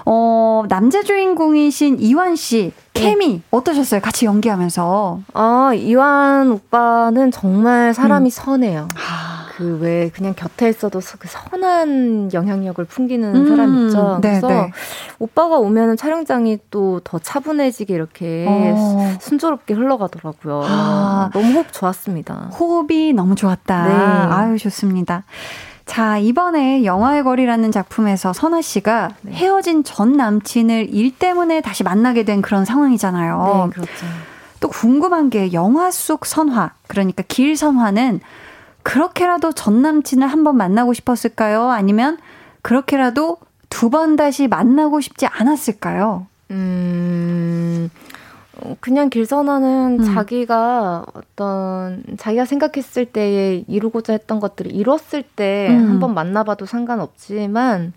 어, 남자 주인공이신 이완 씨, 케미 어떠셨어요? 같이 연기하면서. 아, 이완 오빠는 정말 사람이 음. 선해요. 아, 그왜 그냥 곁에 있어도 서- 그 선한 영향력을 풍기는 음, 사람 있죠. 네, 그래서 네. 오빠가 오면은 촬영장이 또 더 차분해지게 이렇게 어. 순조롭게 흘러가더라고요. 아. 너무 호흡 좋았습니다. 호흡이 너무 좋았다. 네. 아유, 좋습니다. 자, 이번에 영화의 거리라는 작품에서 선아 씨가 네. 헤어진 전 남친을 일 때문에 다시 만나게 된 그런 상황이잖아요. 네, 그렇죠. 또 궁금한 게 영화 속 선화, 그러니까 길 선화는 그렇게라도 전 남친을 한 번 만나고 싶었을까요? 아니면 그렇게라도 두 번 다시 만나고 싶지 않았을까요? 음, 어, 그냥 길선아는 음. 자기가 어떤 자기가 생각했을 때에 이루고자 했던 것들을 이뤘을 때 음. 한번 만나봐도 상관없지만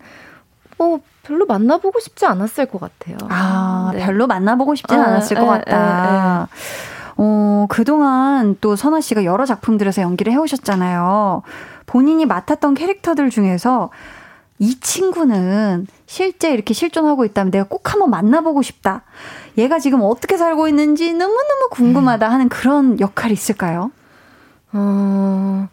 뭐 별로 만나보고 싶지 않았을 것 같아요. 아, 네. 별로 만나보고 싶진 아, 않았을 것 에, 같다. 어, 그동안 또 선아 씨가 여러 작품들에서 연기를 해오셨잖아요. 본인이 맡았던 캐릭터들 중에서 이 친구는 실제 이렇게 실존하고 있다면 내가 꼭 한번 만나보고 싶다. 얘가 지금 어떻게 살고 있는지 너무너무 궁금하다 하는 그런 역할이 있을까요? 어,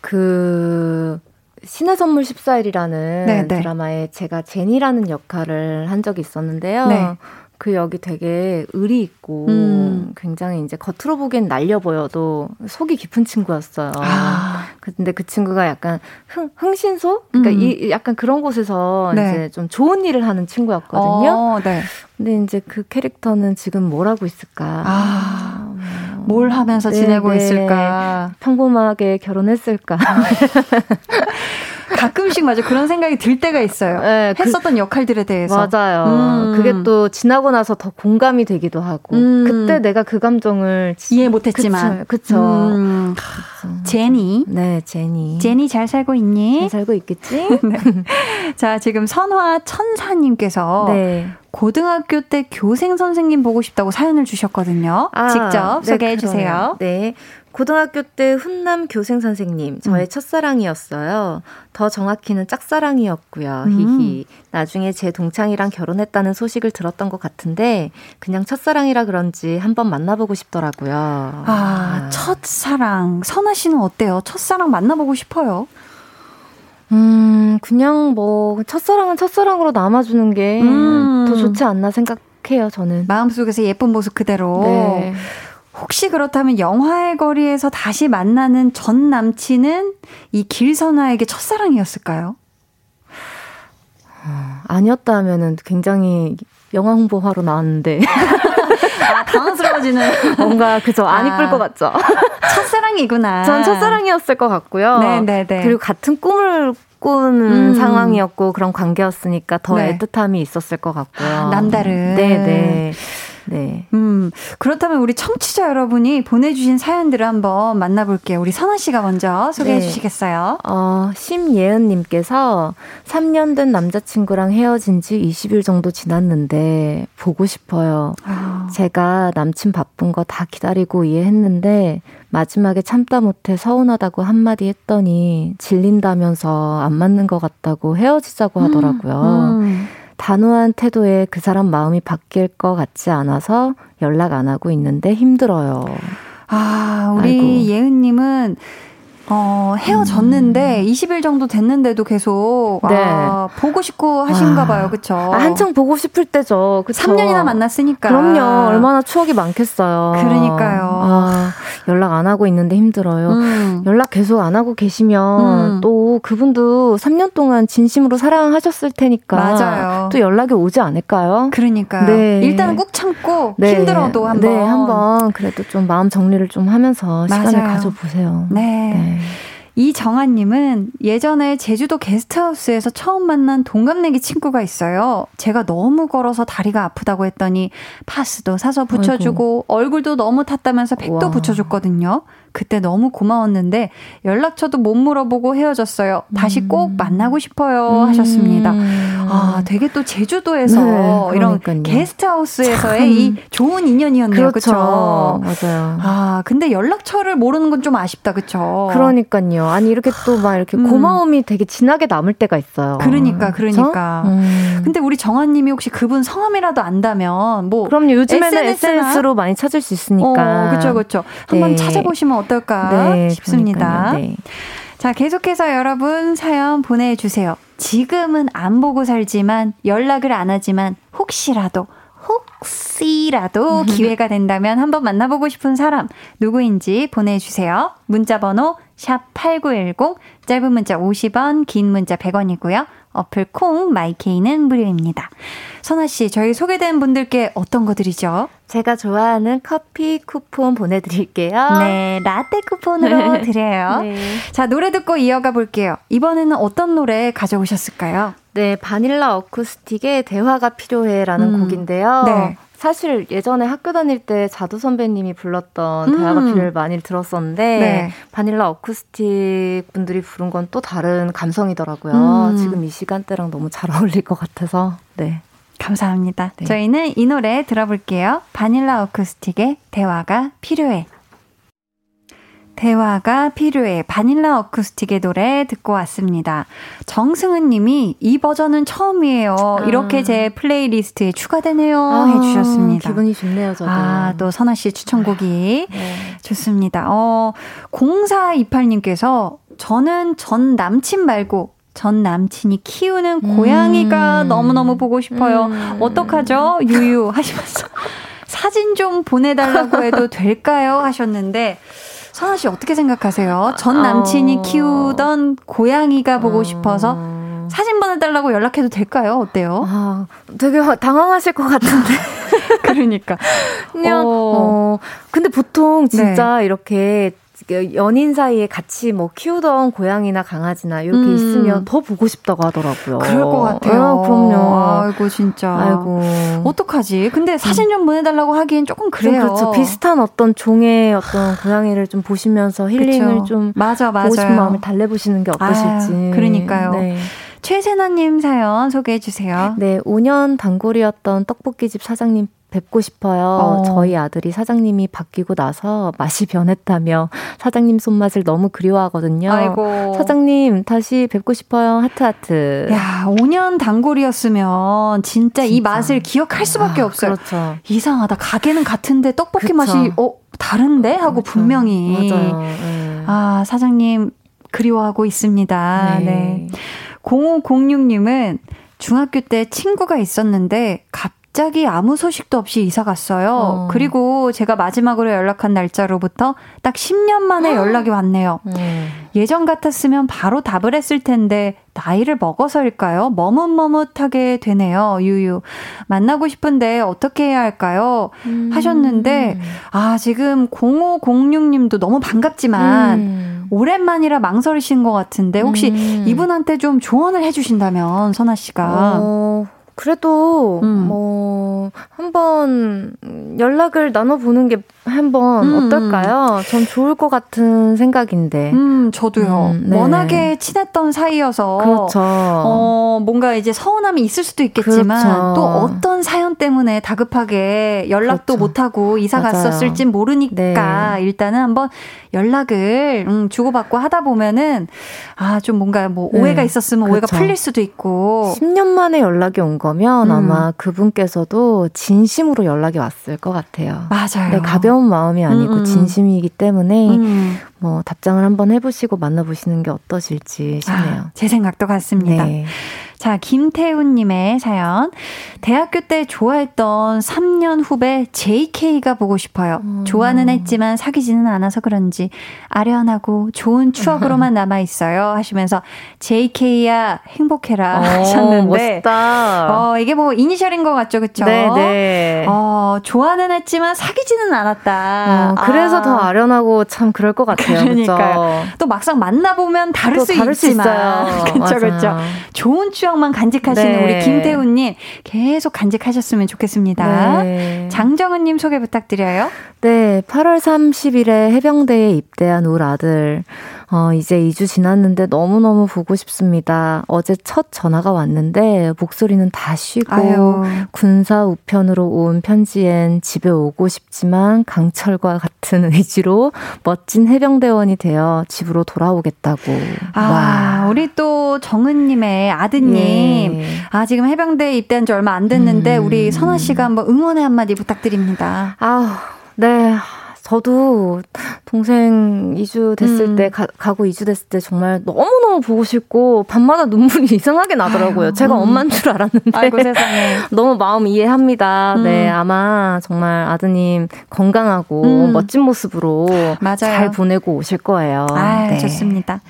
그, 신의 선물 14일이라는 네, 네. 드라마에 제가 제니라는 역할을 한 적이 있었는데요. 네. 그 역이 되게 의리 있고 음. 굉장히 이제 겉으로 보기엔 날려 보여도 속이 깊은 친구였어요. 아, 근데 그 친구가 약간 흥, 흥신소? 그러니까 음. 이, 약간 그런 곳에서 네. 이제 좀 좋은 일을 하는 친구였거든요. 어, 네. 근데 이제 그 캐릭터는 지금 뭘 하고 있을까? 아, 뭐, 뭘 하면서 네, 지내고 네. 있을까? 평범하게 결혼했을까? 가끔씩 맞아 그런 생각이 들 때가 있어요. 네, 그- 했었던 역할들에 대해서. 맞아요. 음. 그게 또 지나고 나서 더 공감이 되기도 하고 음. 그때 내가 그 감정을 지- 이해 못했지만. 그쵸. 그쵸. 음, 제니. 네, 제니. 제니 잘 살고 있니? 잘 살고 있겠지? 자, 지금 선화 천사님께서 네. 고등학교 때 교생 선생님 보고 싶다고 사연을 주셨거든요. 아, 직접 네, 소개해 주세요. 그러네요. 네. 고등학교 때 훈남 교생 선생님, 저의 음. 첫사랑이었어요. 더 정확히는 짝사랑이었고요. 음. 히히. 나중에 제 동창이랑 결혼했다는 소식을 들었던 것 같은데, 그냥 첫사랑이라 그런지 한번 만나보고 싶더라고요. 아, 첫사랑. 선아 씨는 어때요? 첫사랑 만나보고 싶어요? 음, 그냥 뭐, 첫사랑은 첫사랑으로 남아주는 게더 음. 좋지 않나 생각해요, 저는. 마음속에서 예쁜 모습 그대로. 네. 혹시 그렇다면 영화의 거리에서 다시 만나는 전 남친은 이 길선아에게 첫사랑이었을까요? 아니었다면은 굉장히 영화 홍보하러 나왔는데. 아, 당황스러워지는 뭔가 그저 안 아. 이쁠 것 같죠? 첫사랑이구나. 전 첫사랑이었을 것 같고요. 네네네. 그리고 같은 꿈을 꾸는 음. 상황이었고 그런 관계였으니까 더 네. 애틋함이 있었을 것 같고요. 아, 남다른. 네네. 네. 음, 그렇다면 우리 청취자 여러분이 보내주신 사연들을 한번 만나볼게요. 우리 선아 씨가 먼저 소개해 네. 주시겠어요? 어, 심예은님께서 3년 된 남자친구랑 헤어진 지 20일 정도 지났는데 보고 싶어요. 아, 제가 남친 바쁜 거 다 기다리고 이해했는데 마지막에 참다 못해 서운하다고 한마디 했더니 질린다면서 안 맞는 것 같다고 헤어지자고 하더라고요. 음. 단호한 태도에 그 사람 마음이 바뀔 것 같지 않아서 연락 안 하고 있는데 힘들어요. 아, 우리. 예은님은 어, 헤어졌는데 20일 정도 됐는데도 계속 음. 네. 아, 보고 싶고 하신가 아. 봐요. 그쵸? 아, 한창 보고 싶을 때죠. 그쵸? 3년이나 만났으니까. 그럼요. 얼마나 추억이 많겠어요. 그러니까요. 아, 연락 안 하고 있는데 힘들어요. 음. 연락 계속 안 하고 계시면 음. 또 그분도 3년 동안 진심으로 사랑하셨을 테니까 맞아요. 또 연락이 오지 않을까요? 그러니까요. 네. 일단은 꾹 참고 네. 힘들어도 한번. 네, 한번 그래도 좀 마음 정리를 좀 하면서 시간을 맞아요. 가져보세요. 네. 네. 이정아님은 예전에 제주도 게스트하우스에서 처음 만난 동갑내기 친구가 있어요. 제가 너무 걸어서 다리가 아프다고 했더니 파스도 사서 붙여주고 얼굴도 너무 탔다면서 백도 와. 붙여줬거든요. 그때 너무 고마웠는데 연락처도 못 물어보고 헤어졌어요. 다시 꼭 만나고 싶어요 하셨습니다. 음. 아, 되게 또 제주도에서 네, 이런. 게스트하우스에서의 참. 이 좋은 인연이었네요. 그렇죠. 그렇죠? 맞아요. 아, 근데 연락처를 모르는 건 좀 아쉽다. 그쵸? 그러니까요. 아니 이렇게 또 막 이렇게 음. 고마움이 되게 진하게 남을 때가 있어요. 그러니까? 그러니까. 음. 근데 우리 정아님이 혹시 그분 성함이라도 안다면 뭐 그럼요. 요즘에는 SNS 나? SNS로 많이 찾을 수 있으니까. 어, 그렇죠, 그렇죠. 한번 네. 찾아보시면 어떨까 네, 싶습니다. 네. 자, 계속해서 여러분 사연 보내주세요. 지금은 안 보고 살지만 연락을 안 하지만 혹시라도 혹시라도 기회가 된다면 한번 만나보고 싶은 사람 누구인지 보내주세요. 문자 번호 샵 8910 짧은 문자 50원 긴 문자 100원이고요. 어플 콩 마이케이는 무료입니다. 선아 씨 저희 소개된 분들께 어떤 거 드리죠? 제가 좋아하는 커피 쿠폰 보내드릴게요. 네 라떼 쿠폰으로 드려요. 네. 자, 노래 듣고 이어가 볼게요. 이번에는 어떤 노래 가져오셨을까요? 네, 바닐라 어쿠스틱의 대화가 필요해라는 음. 곡인데요. 네. 사실 예전에 학교 다닐 때 자두 선배님이 불렀던 음. 대화가 필요를 많이 들었었는데 네. 바닐라 어쿠스틱 분들이 부른 건 또 다른 감성이더라고요. 음. 지금 이 시간대랑 너무 잘 어울릴 것 같아서 네. 감사합니다. 네. 저희는 이 노래 들어볼게요. 바닐라 어쿠스틱의 대화가 필요해. 대화가 필요해. 바닐라 어쿠스틱의 노래 듣고 왔습니다. 정승은 님이 이 버전은 처음이에요. 아. 이렇게 제 플레이리스트에 추가되네요. 아, 해주셨습니다. 기분이 좋네요, 저도. 아, 또 선화 씨 추천곡이 네. 좋습니다. 어, 0428님께서 저는 전 남친 말고 전 남친이 키우는 음. 고양이가 너무너무 보고 싶어요. 음. 어떡하죠? 유유 하시면서 사진 좀 보내달라고 해도 될까요? 하셨는데 선아 씨 어떻게 생각하세요? 전 남친이 어. 키우던 고양이가 보고 어. 싶어서 사진 보내달라고 연락해도 될까요? 어때요? 아, 되게 화- 당황하실 것 같은데. 그러니까. 그냥 어. 어. 근데 보통 진짜 이렇게 연인 사이에 같이 뭐 키우던 고양이나 강아지나 이렇게 음. 있으면 더 보고 싶다고 하더라고요. 그럴 것 같아요. 어, 그럼요. 아이고 진짜. 아이고. 어떡하지? 근데 사진 좀 보내달라고 하기엔 조금 그래요. 그렇죠. 비슷한 어떤 종의 어떤 고양이를 좀 보시면서 힐링을 그쵸. 좀 맞아 맞아요. 보고 싶은 마음을 달래보시는 게 어떠실지. 아유, 그러니까요. 네. 최세나님 사연 소개해 주세요. 네, 5년 단골이었던 떡볶이집 사장님 뵙고 싶어요. 어. 저희 아들이 사장님이 바뀌고 나서 맛이 변했다며 사장님 손맛을 너무 그리워하거든요. 아이고. 사장님 다시 뵙고 싶어요. 하트 하트. 야, 5년 단골이었으면 진짜, 이 진짜. 맛을 기억할 수밖에 아, 없어요. 그렇죠. 이상하다. 가게는 같은데 떡볶이 그쵸. 맛이 어 다른데 하고 그렇죠. 분명히 맞아요. 네. 아, 사장님 그리워하고 있습니다. 네. 0506님은 중학교 때 친구가 있었는데 갑 자기 아무 소식도 없이 이사 갔어요. 어. 그리고 제가 마지막으로 연락한 날짜로부터 딱 10년 만에 연락이 왔네요. 음. 예전 같았으면 바로 답을 했을 텐데 나이를 먹어서일까요? 머뭇머뭇하게 되네요. 유유. 만나고 싶은데 어떻게 해야 할까요? 하셨는데 아, 지금 0506 님도 너무 반갑지만 음. 오랜만이라 망설이신 것 같은데 혹시 음. 이분한테 좀 조언을 해 주신다면 선아 씨가 어, 그래도 음. 뭐 한번 연락을 나눠보는 게 한번 음. 어떨까요? 전 좋을 것 같은 생각인데. 음, 저도요. 음, 네. 워낙에 친했던 사이여서. 그렇죠. 어, 뭔가 이제 서운함이 있을 수도 있겠지만 그렇죠. 또 어떤 사연 때문에 다급하게 연락도 그렇죠. 못 하고 이사 맞아요. 갔었을진 모르니까 네. 일단은 한번 연락을 음, 주고받고 하다 보면은 아, 좀 뭔가 뭐 네. 오해가 있었으면 오해가 그렇죠. 풀릴 수도 있고 10년 만에 연락이 온 거면 음. 아마 그분께서도 진심으로 연락이 왔을 것 같아요. 맞아요. 네, 가벼운 마음이 아니고 음, 음. 진심이기 때문에 음. 뭐 답장을 한번 해보시고 만나보시는 게 어떠실지 싶네요. 아, 제 생각도 같습니다. 네. 자, 김태훈님의 사연. 대학교 때 좋아했던 3년 후배 JK가 보고 싶어요. 음. 좋아는 했지만 사귀지는 않아서 그런지 아련하고 좋은 추억으로만 남아있어요. 하시면서 JK야 행복해라 어, 하셨는데. 멋있다. 어, 이게 뭐 이니셜인 것 같죠, 그쵸? 네네. 어, 좋아는 했지만 사귀지는 않았다. 어, 그래서 아. 더 아련하고 참 그럴 것 같아요. 그러니까요. 그쵸? 또 막상 만나보면 다를 또수 다를 수 있지만. 있어요. 그쵸, 맞아요. 그쵸. 좋은 추억 만 간직하시는 네. 우리 김태훈님 계속 간직하셨으면 좋겠습니다. 네. 장정은님 소개 부탁드려요. 네, 8월 30일에 해병대에 입대한 울 아들. 어, 이제 2주 지났는데 너무너무 보고 싶습니다. 어제 첫 전화가 왔는데 목소리는 다 쉬고 아유. 군사 우편으로 온 편지엔 집에 오고 싶지만 강철과 같은 의지로 멋진 해병대원이 되어 집으로 돌아오겠다고. 아, 우리 또 정은님의 아드님. 예. 아, 지금 해병대에 입대한 지 얼마 안 됐는데, 음. 우리 선아 씨가 한번 응원의 한마디 부탁드립니다. 아, 네. 저도 동생 이주 됐을 음. 때 가, 가고 이주 됐을 때 정말 너무너무 보고 싶고 밤마다 눈물이 이상하게 나더라고요. 아유, 제가 음. 엄마인 줄 알았는데 아이고. 너무 마음 이해합니다. 음. 네, 아마 정말 아드님 건강하고 음. 멋진 모습으로 맞아요. 잘 보내고 오실 거예요. 아, 네. 좋습니다.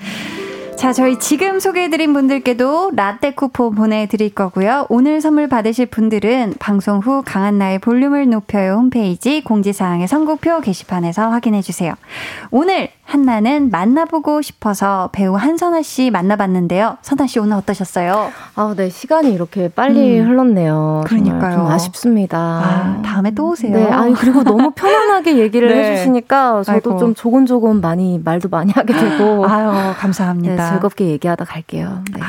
자, 저희 지금 소개해드린 분들께도 라떼 쿠폰 보내드릴 거고요. 오늘 선물 받으실 분들은 방송 후 강한나의 볼륨을 높여요 홈페이지 공지사항의 선곡표 게시판에서 확인해주세요. 오늘 한나는 만나보고 싶어서 배우 한선아 씨 만나봤는데요. 선아 씨 오늘 어떠셨어요? 아, 네, 시간이 이렇게 빨리 음. 흘렀네요. 그러니까요. 좀 아쉽습니다. 아, 다음에 또 오세요. 네, 아니 그리고 너무 편안하게 얘기를 네. 해주시니까 저도 아이고. 좀 조곤조곤 많이 말도 많이 하게 되고 아유, 네, 감사합니다. 즐겁게 얘기하다 갈게요. 네.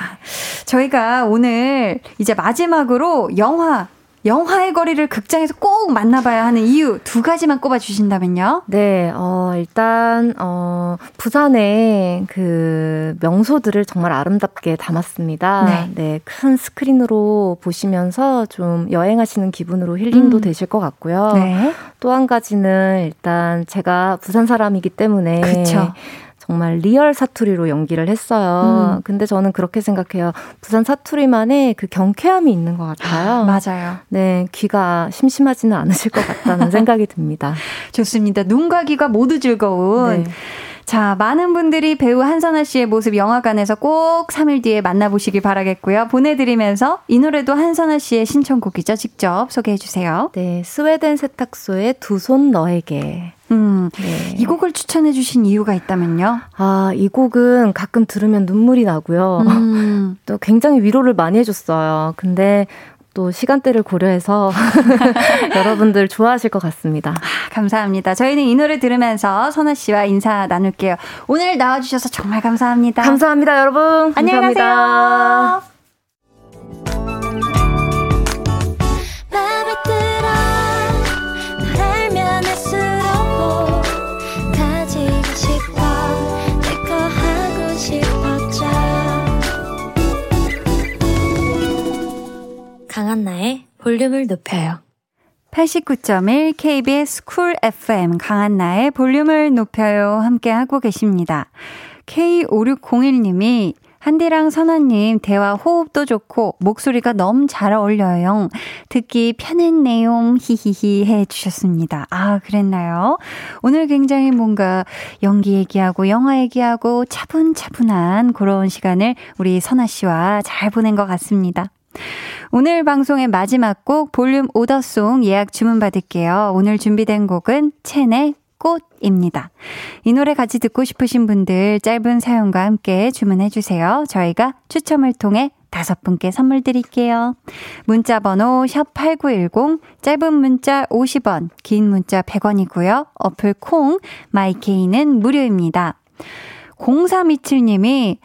저희가 오늘 이제 마지막으로 영화, 영화의 거리를 극장에서 꼭 만나봐야 하는 이유 두 가지만 꼽아주신다면요? 네, 어, 일단, 어, 부산의 그 명소들을 정말 아름답게 담았습니다. 네. 큰 스크린으로 보시면서 좀 여행하시는 기분으로 힐링도 음. 되실 것 같고요. 네. 또 한 가지는 일단 제가 부산 사람이기 때문에 그쵸. 정말 리얼 사투리로 연기를 했어요. 음. 근데 저는 그렇게 생각해요. 부산 사투리만의 그 경쾌함이 있는 것 같아요. 맞아요. 네, 귀가 심심하지는 않으실 것 같다는 생각이 듭니다. 좋습니다. 눈과 귀가 모두 즐거운. 네. 자, 많은 분들이 배우 한선화 씨의 모습 영화관에서 꼭 3일 뒤에 만나보시길 바라겠고요. 보내드리면서 이 노래도 한선화 씨의 신청곡이죠. 직접 소개해 주세요. 네, 스웨덴 세탁소의 두 손 너에게. 음, 네. 이 곡을 추천해 주신 이유가 있다면요? 아, 이 곡은 가끔 들으면 눈물이 나고요. 음, 또 굉장히 위로를 많이 해줬어요. 근데 또 시간대를 고려해서 여러분들 좋아하실 것 같습니다. 감사합니다. 저희는 이 노래 들으면서 선아 씨와 인사 나눌게요. 오늘 나와주셔서 정말 감사합니다. 감사합니다, 여러분. 안녕히 감사합니다. 가세요. 강한나의 볼륨을 높여요 89.1 KBS 쿨 FM 강한나의 볼륨을 높여요 함께 하고 계십니다. K5601님이 한디랑 선아님 대화 호흡도 좋고 목소리가 너무 잘 어울려요. 듣기 편했네요. 히히히 해 주셨습니다. 아, 그랬나요? 오늘 굉장히 뭔가 연기 얘기하고 영화 얘기하고 차분차분한 그런 시간을 우리 선아 씨와 잘 보낸 것 같습니다. 오늘 방송의 마지막 곡 볼륨 오더송 예약 주문 받을게요. 오늘 준비된 곡은 첸의 꽃입니다. 이 노래 같이 듣고 싶으신 분들 짧은 사연과 함께 주문해 주세요. 저희가 추첨을 통해 다섯 분께 선물 드릴게요. 문자 번호 샵8910 짧은 문자 50원, 긴 문자 100원이고요. 어플 콩 마이케이는 무료입니다. 0327님이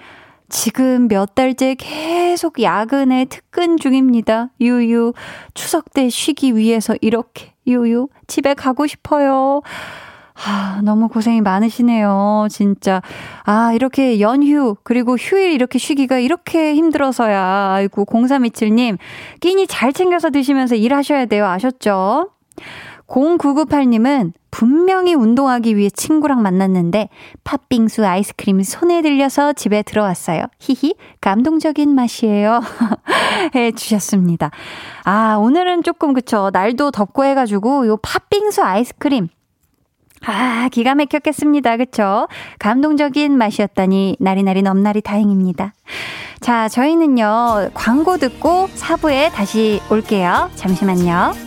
지금 몇 달째 계속 야근에 특근 중입니다. 유유. 추석 때 쉬기 위해서 이렇게. 유유. 집에 가고 싶어요. 아, 너무 고생이 많으시네요. 진짜. 아, 이렇게 연휴, 그리고 휴일 이렇게 쉬기가 이렇게 힘들어서야. 아이고, 0327님. 끼니 잘 챙겨서 드시면서 일하셔야 돼요. 아셨죠? 0998님은 분명히 운동하기 위해 친구랑 만났는데 팥빙수 아이스크림 손에 들려서 집에 들어왔어요. 히히, 감동적인 맛이에요. 해 주셨습니다. 아, 오늘은 조금 그쵸. 날도 덥고 해가지고 요 팥빙수 아이스크림. 아, 기가 막혔겠습니다. 그쵸? 감동적인 맛이었다니 나리나리 넘나리 다행입니다. 자, 저희는요, 광고 듣고 4부에 다시 올게요. 잠시만요.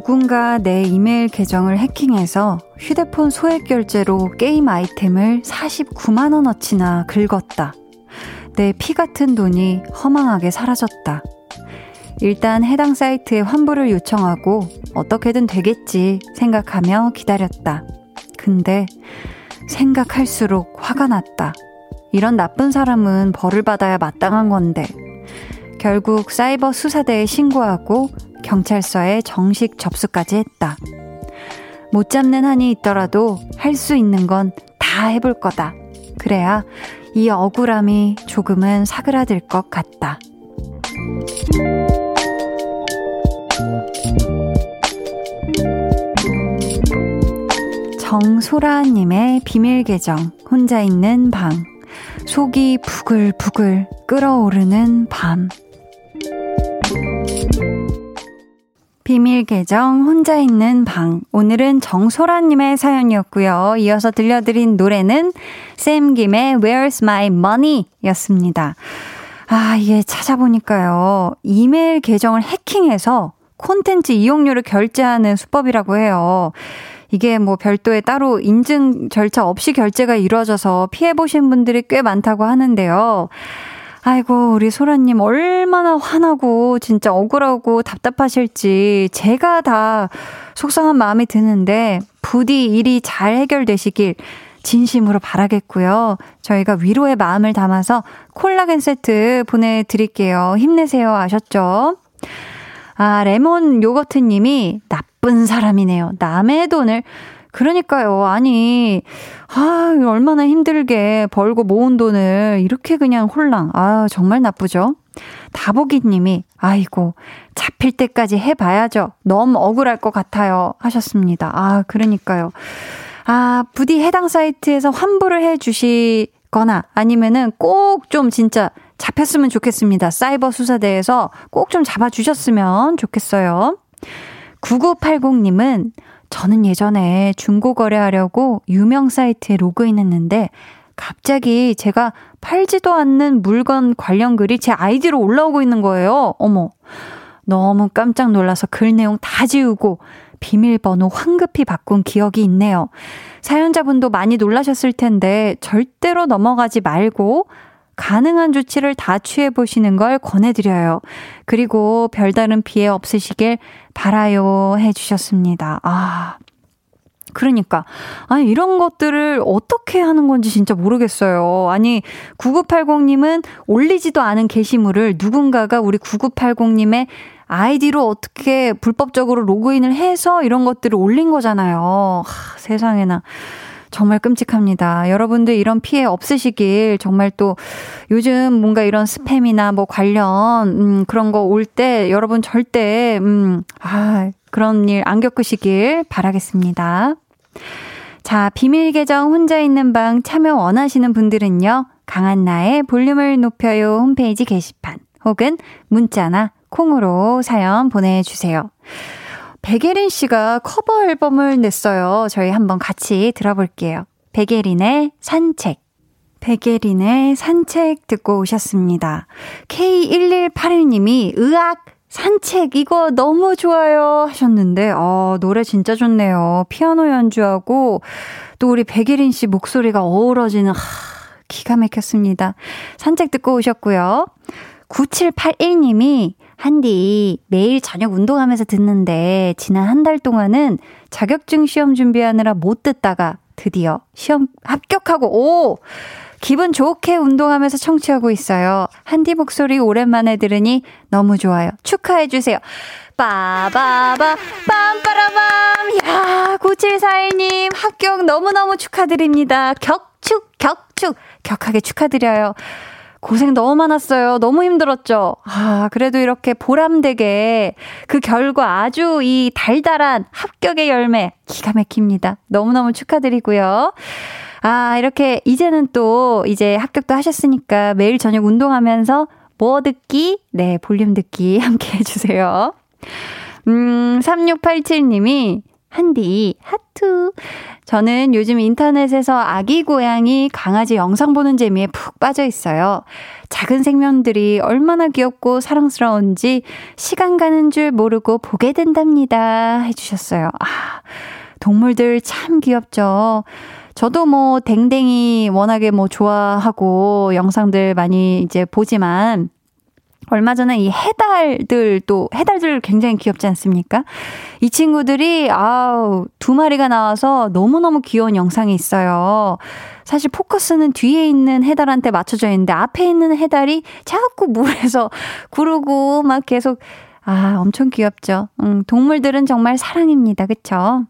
누군가 내 이메일 계정을 해킹해서 휴대폰 소액 결제로 게임 아이템을 49만원어치나 긁었다. 내 피 같은 돈이 허망하게 사라졌다. 일단 해당 사이트에 환불을 요청하고 어떻게든 되겠지 생각하며 기다렸다. 근데 생각할수록 화가 났다. 이런 나쁜 사람은 벌을 받아야 마땅한 건데. 결국 사이버 수사대에 신고하고 경찰서에 정식 접수까지 했다. 못 잡는 한이 있더라도 할 수 있는 건 다 해볼 거다. 그래야 이 억울함이 조금은 사그라들 것 같다. 정소라님의 비밀 계정, 혼자 있는 방. 속이 부글부글 끓어오르는 밤. 비밀 계정 혼자 있는 방. 오늘은 정소라님의 사연이었고요. 이어서 들려드린 노래는 샘 김의 Where's My Money 였습니다. 아, 이게 찾아보니까요. 이메일 계정을 해킹해서 콘텐츠 이용료를 결제하는 수법이라고 해요. 이게 뭐 별도의 따로 인증 절차 없이 결제가 이루어져서 피해보신 분들이 꽤 많다고 하는데요. 아이고, 우리 소라님 얼마나 화나고 진짜 억울하고 답답하실지 제가 다 속상한 마음이 드는데 부디 일이 잘 해결되시길 진심으로 바라겠고요. 저희가 위로의 마음을 담아서 콜라겐 세트 보내드릴게요. 힘내세요. 아셨죠? 아, 레몬 요거트 님이 나쁜 사람이네요. 남의 돈을. 그러니까요. 아니, 아, 얼마나 힘들게 벌고 모은 돈을 이렇게 그냥 홀랑. 아, 정말 나쁘죠? 다보기 님이, 아이고, 잡힐 때까지 해봐야죠. 너무 억울할 것 같아요. 하셨습니다. 아, 그러니까요. 아, 부디 해당 사이트에서 환불을 해 주시거나 아니면은 꼭 좀 진짜 잡혔으면 좋겠습니다. 사이버 수사대에서 꼭 좀 잡아주셨으면 좋겠어요. 9980님은 저는 예전에 중고 거래하려고 유명 사이트에 로그인 했는데 갑자기 제가 팔지도 않는 물건 관련 글이 제 아이디로 올라오고 있는 거예요. 어머. 너무 깜짝 놀라서 글 내용 다 지우고 비밀번호 황급히 바꾼 기억이 있네요. 사연자분도 많이 놀라셨을 텐데 절대로 넘어가지 말고 가능한 조치를 다 취해 보시는 걸 권해드려요. 그리고 별다른 피해 없으시길 바라요 해주셨습니다. 아. 그러니까. 아니, 이런 것들을 어떻게 하는 건지 진짜 모르겠어요. 아니, 9980님은 올리지도 않은 게시물을 누군가가 우리 9980님의 아이디로 어떻게 불법적으로 로그인을 해서 이런 것들을 올린 거잖아요. 하, 세상에나. 정말 끔찍합니다. 여러분들 이런 피해 없으시길 정말 또 요즘 뭔가 이런 스팸이나 뭐 관련 음 그런 거 올 때 여러분 절대 음 아 그런 일 안 겪으시길 바라겠습니다. 자, 비밀 계정 혼자 있는 방 참여 원하시는 분들은요. 강한나의 볼륨을 높여요 홈페이지 게시판 혹은 문자나 콩으로 사연 보내주세요. 백예린 씨가 커버 앨범을 냈어요. 저희 한번 같이 들어볼게요. 백예린의 산책. 백예린의 산책 듣고 오셨습니다. K1181님이 의악 산책 이거 너무 좋아요 하셨는데 어 노래 진짜 좋네요. 피아노 연주하고 또 우리 백예린 씨 목소리가 어우러지는 하, 기가 막혔습니다. 산책 듣고 오셨고요. 9781님이 한디 매일 저녁 운동하면서 듣는데 지난 한 달 동안은 자격증 시험 준비하느라 못 듣다가 드디어 시험 합격하고 오 기분 좋게 운동하면서 청취하고 있어요. 한디 목소리 오랜만에 들으니 너무 좋아요. 축하해 주세요. 빠바바, 빰빠라밤. 야, 9741님, 합격 너무너무 축하드립니다. 격축, 격축, 격하게 축하드려요. 고생 너무 많았어요. 너무 힘들었죠? 아, 그래도 이렇게 보람되게 그 결과 아주 이 달달한 합격의 열매 기가 막힙니다. 너무너무 축하드리고요. 아, 이렇게 이제는 또 이제 합격도 하셨으니까 매일 저녁 운동하면서 뭐 듣기? 네, 볼륨 듣기 함께 해주세요. 음, 3687님이 한디, 하트. 저는 요즘 인터넷에서 아기 고양이 강아지 영상 보는 재미에 푹 빠져 있어요. 작은 생명들이 얼마나 귀엽고 사랑스러운지 시간 가는 줄 모르고 보게 된답니다. 해주셨어요. 아, 동물들 참 귀엽죠. 저도 뭐 댕댕이 워낙에 뭐 좋아하고 영상들 많이 이제 보지만 얼마 전에 이 해달들 또 해달들 굉장히 귀엽지 않습니까? 이 친구들이 아우 두 마리가 나와서 너무너무 귀여운 영상이 있어요. 사실 포커스는 뒤에 있는 해달한테 맞춰져 있는데 앞에 있는 해달이 자꾸 물에서 구르고 막 계속 아 엄청 귀엽죠. 음, 동물들은 정말 사랑입니다. 그쵸?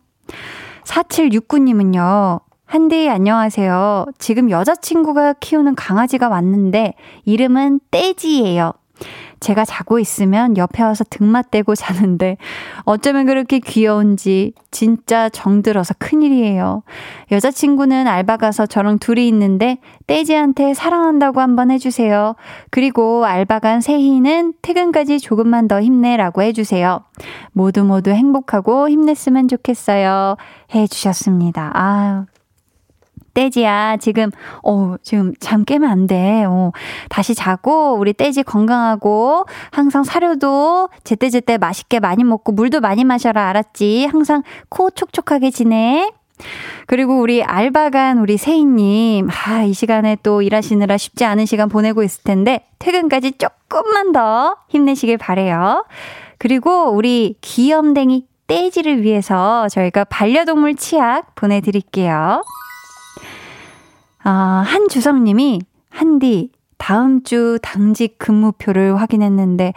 4769님은요. 한디 안녕하세요. 지금 여자친구가 키우는 강아지가 왔는데 이름은 떼지예요. 제가 자고 있으면 옆에 와서 등맞대고 자는데 어쩌면 그렇게 귀여운지 진짜 정들어서 큰일이에요. 여자친구는 알바 가서 저랑 둘이 있는데 떼지한테 사랑한다고 한번 해주세요. 그리고 알바 간 세희는 퇴근까지 조금만 더 힘내라고 해주세요. 모두 모두 행복하고 힘냈으면 좋겠어요. 해주셨습니다. 아유. 떼지야, 지금, 어, 지금 잠 깨면 안 돼. 어, 다시 자고, 우리 떼지 건강하고, 항상 사료도 제때제때 맛있게 많이 먹고, 물도 많이 마셔라, 알았지? 항상 코 촉촉하게 지내. 그리고 우리 알바간 우리 세희님, 아, 이 시간에 또 일하시느라 쉽지 않은 시간 보내고 있을 텐데, 퇴근까지 조금만 더 힘내시길 바래요. 그리고 우리 귀염댕이 떼지를 위해서 저희가 반려동물 치약 보내드릴게요. 아, 한주성님이, 한디, 다음 주 당직 근무표를 확인했는데,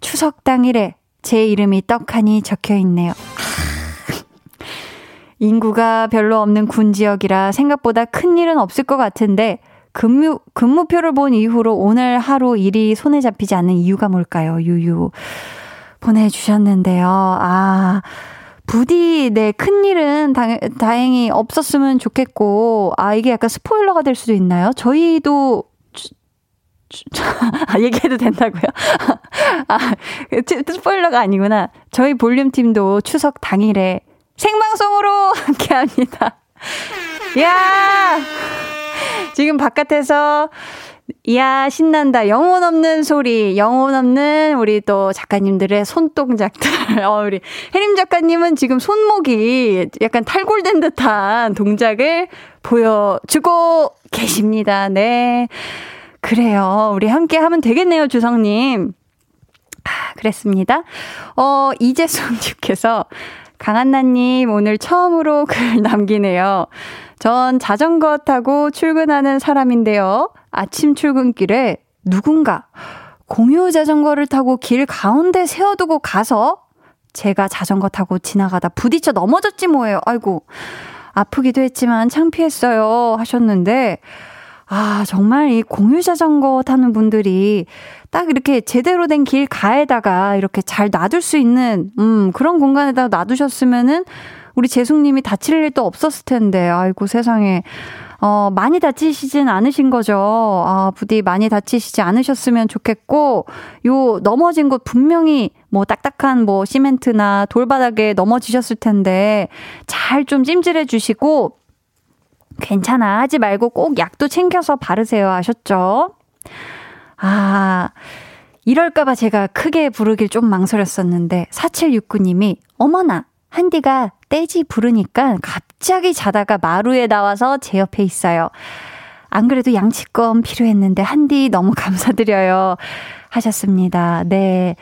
추석 당일에 제 이름이 떡하니 적혀 있네요. 인구가 별로 없는 군 지역이라 생각보다 큰 일은 없을 것 같은데, 근무, 근무표를 본 이후로 오늘 하루 일이 손에 잡히지 않는 이유가 뭘까요? 유유. 보내주셨는데요. 아, 부디 네 큰일은 다, 다행히 없었으면 좋겠고 아 이게 약간 스포일러가 될 수도 있나요? 저희도 아, 얘기해도 된다고요? 아, 스포일러가 아니구나. 저희 볼륨 팀도 추석 당일에 생방송으로 함께 합니다. 야! 지금 바깥에서 이야, 신난다. 영혼 없는 소리, 영혼 없는 우리 또 작가님들의 손동작들. 어, 우리 혜림 작가님은 지금 손목이 약간 탈골된 듯한 동작을 보여주고 계십니다. 네. 그래요. 우리 함께 하면 되겠네요, 주성님. 아, 그랬습니다. 어, 이재성님께서 강한나님 오늘 처음으로 글 남기네요. 전 자전거 타고 출근하는 사람인데요. 아침 출근길에 누군가 공유 자전거를 타고 길 가운데 세워두고 가서 제가 자전거 타고 지나가다 부딪혀 넘어졌지 뭐예요. 아이고. 아프기도 했지만 창피했어요. 하셨는데, 아, 정말 이 공유 자전거 타는 분들이 딱 이렇게 제대로 된 길 가에다가 이렇게 잘 놔둘 수 있는, 음, 그런 공간에다 놔두셨으면은 우리 재숙님이 다칠 일도 없었을 텐데, 아이고 세상에. 어, 많이 다치시진 않으신 거죠. 아, 부디 많이 다치시지 않으셨으면 좋겠고, 요 넘어진 곳 분명히 뭐 딱딱한 뭐 시멘트나 돌바닥에 넘어지셨을 텐데, 잘 좀 찜질해 주시고, 괜찮아 하지 말고 꼭 약도 챙겨서 바르세요. 아셨죠? 아, 이럴까봐 제가 크게 부르길 좀 망설였었는데, 4769님이, 어머나, 한디가 떼지 부르니까 갑자기 자다가 마루에 나와서 제 옆에 있어요. 안 그래도 양치권 필요했는데 한디 너무 감사드려요. 하셨습니다. 네.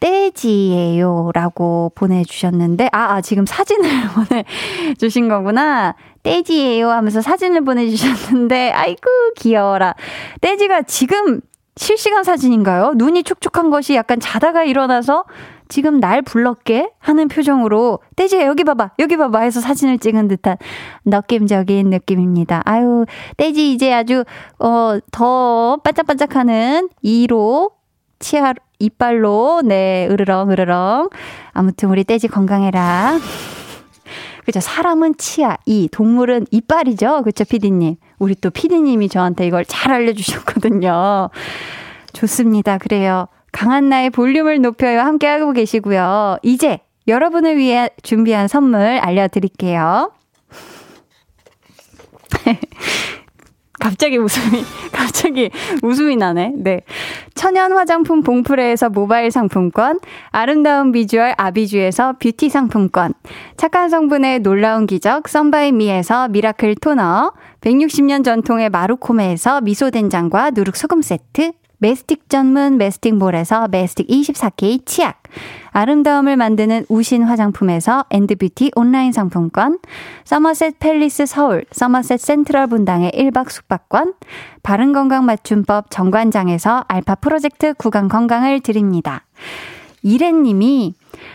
떼지예요. 라고 보내주셨는데, 아, 아, 지금 사진을 보내주신 거구나. 떼지예요 하면서 사진을 보내주셨는데, 아이고, 귀여워라. 떼지가 지금 실시간 사진인가요? 눈이 촉촉한 것이 약간 자다가 일어나서 지금 날 불렀게 하는 표정으로 떼지야 여기 봐봐 여기 봐봐 해서 사진을 찍은 듯한 느낌적인 느낌입니다. 아유 떼지 이제 아주 어 더 반짝반짝하는 이로 치아 이빨로 네 으르렁 으르렁 아무튼 우리 떼지 건강해라. 그죠 사람은 치아 이 동물은 이빨이죠 그쵸 피디님 우리 또 피디님이 저한테 이걸 잘 알려주셨거든요. 좋습니다. 그래요. 강한 나의 볼륨을 높여요. 함께하고 계시고요. 이제 여러분을 위해 준비한 선물 알려드릴게요. 갑자기 웃음이, 갑자기 웃음이 나네. 네. 천연 화장품 봉프레에서 모바일 상품권, 아름다운 비주얼 아비주에서 뷰티 상품권, 착한 성분의 놀라운 기적 썬바이미에서 미라클 토너, 160년 전통의 마루코메에서 미소된장과 누룩소금 세트, 메스틱 전문 메스틱몰에서 메스틱 24K 치약, 아름다움을 만드는 우신 화장품에서 엔드뷰티 온라인 상품권, 서머셋 팰리스 서울, 서머셋 센트럴 분당의 1박 숙박권, 바른건강 맞춤법 정관장에서 알파 프로젝트 구강 건강을 드립니다. 이래님이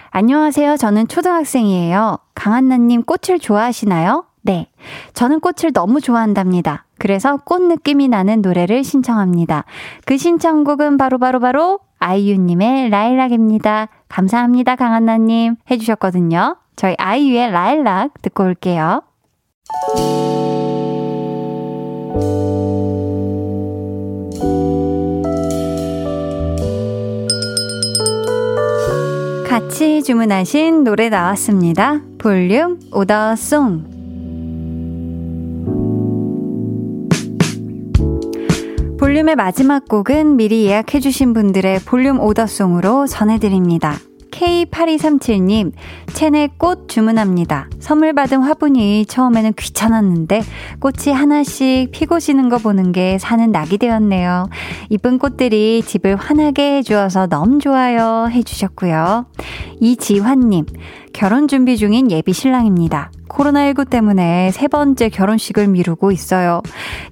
안녕하세요. 저는 초등학생이에요. 강한나님 꽃을 좋아하시나요? 네. 저는 꽃을 너무 좋아한답니다. 그래서 꽃 느낌이 나는 노래를 신청합니다. 그 신청곡은 바로바로바로 바로 바로 아이유님의 라일락입니다. 감사합니다, 강한나님. 해주셨거든요. 저희 아이유의 라일락 듣고 올게요. 같이 주문하신 노래 나왔습니다. 볼륨 오더송. 볼륨의 마지막 곡은 미리 예약해주신 분들의 볼륨 오더송으로 전해드립니다. K8237님, 체내 꽃 주문합니다. 선물 받은 화분이 처음에는 귀찮았는데 꽃이 하나씩 피고 지는 거 보는 게 사는 낙이 되었네요. 이쁜 꽃들이 집을 환하게 해주어서 너무 좋아요. 해주셨고요. 이지환님, 결혼 준비 중인 예비 신랑입니다. 코로나19 때문에 세 번째 결혼식을 미루고 있어요.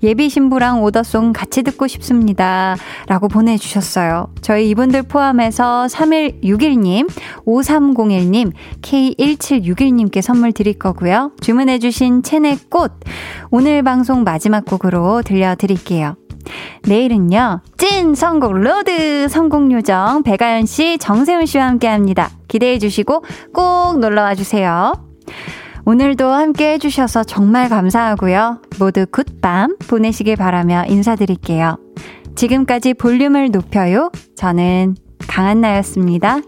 예비 신부랑 오더송 같이 듣고 싶습니다. 라고 보내주셨어요. 저희 이분들 포함해서 3161님, 5301님, K1761님께 선물 드릴 거고요. 주문해주신 체내 꽃, 오늘 방송 마지막 곡으로 들려드릴게요. 내일은요, 찐 선곡 로드 성공 요정 배가연 씨, 정세훈 씨와 함께 합니다. 기대해 주시고 꼭 놀러와 주세요. 오늘도 함께 해주셔서 정말 감사하고요. 모두 굿밤 보내시길 바라며 인사드릴게요. 지금까지 볼륨을 높여요. 저는 강한나였습니다.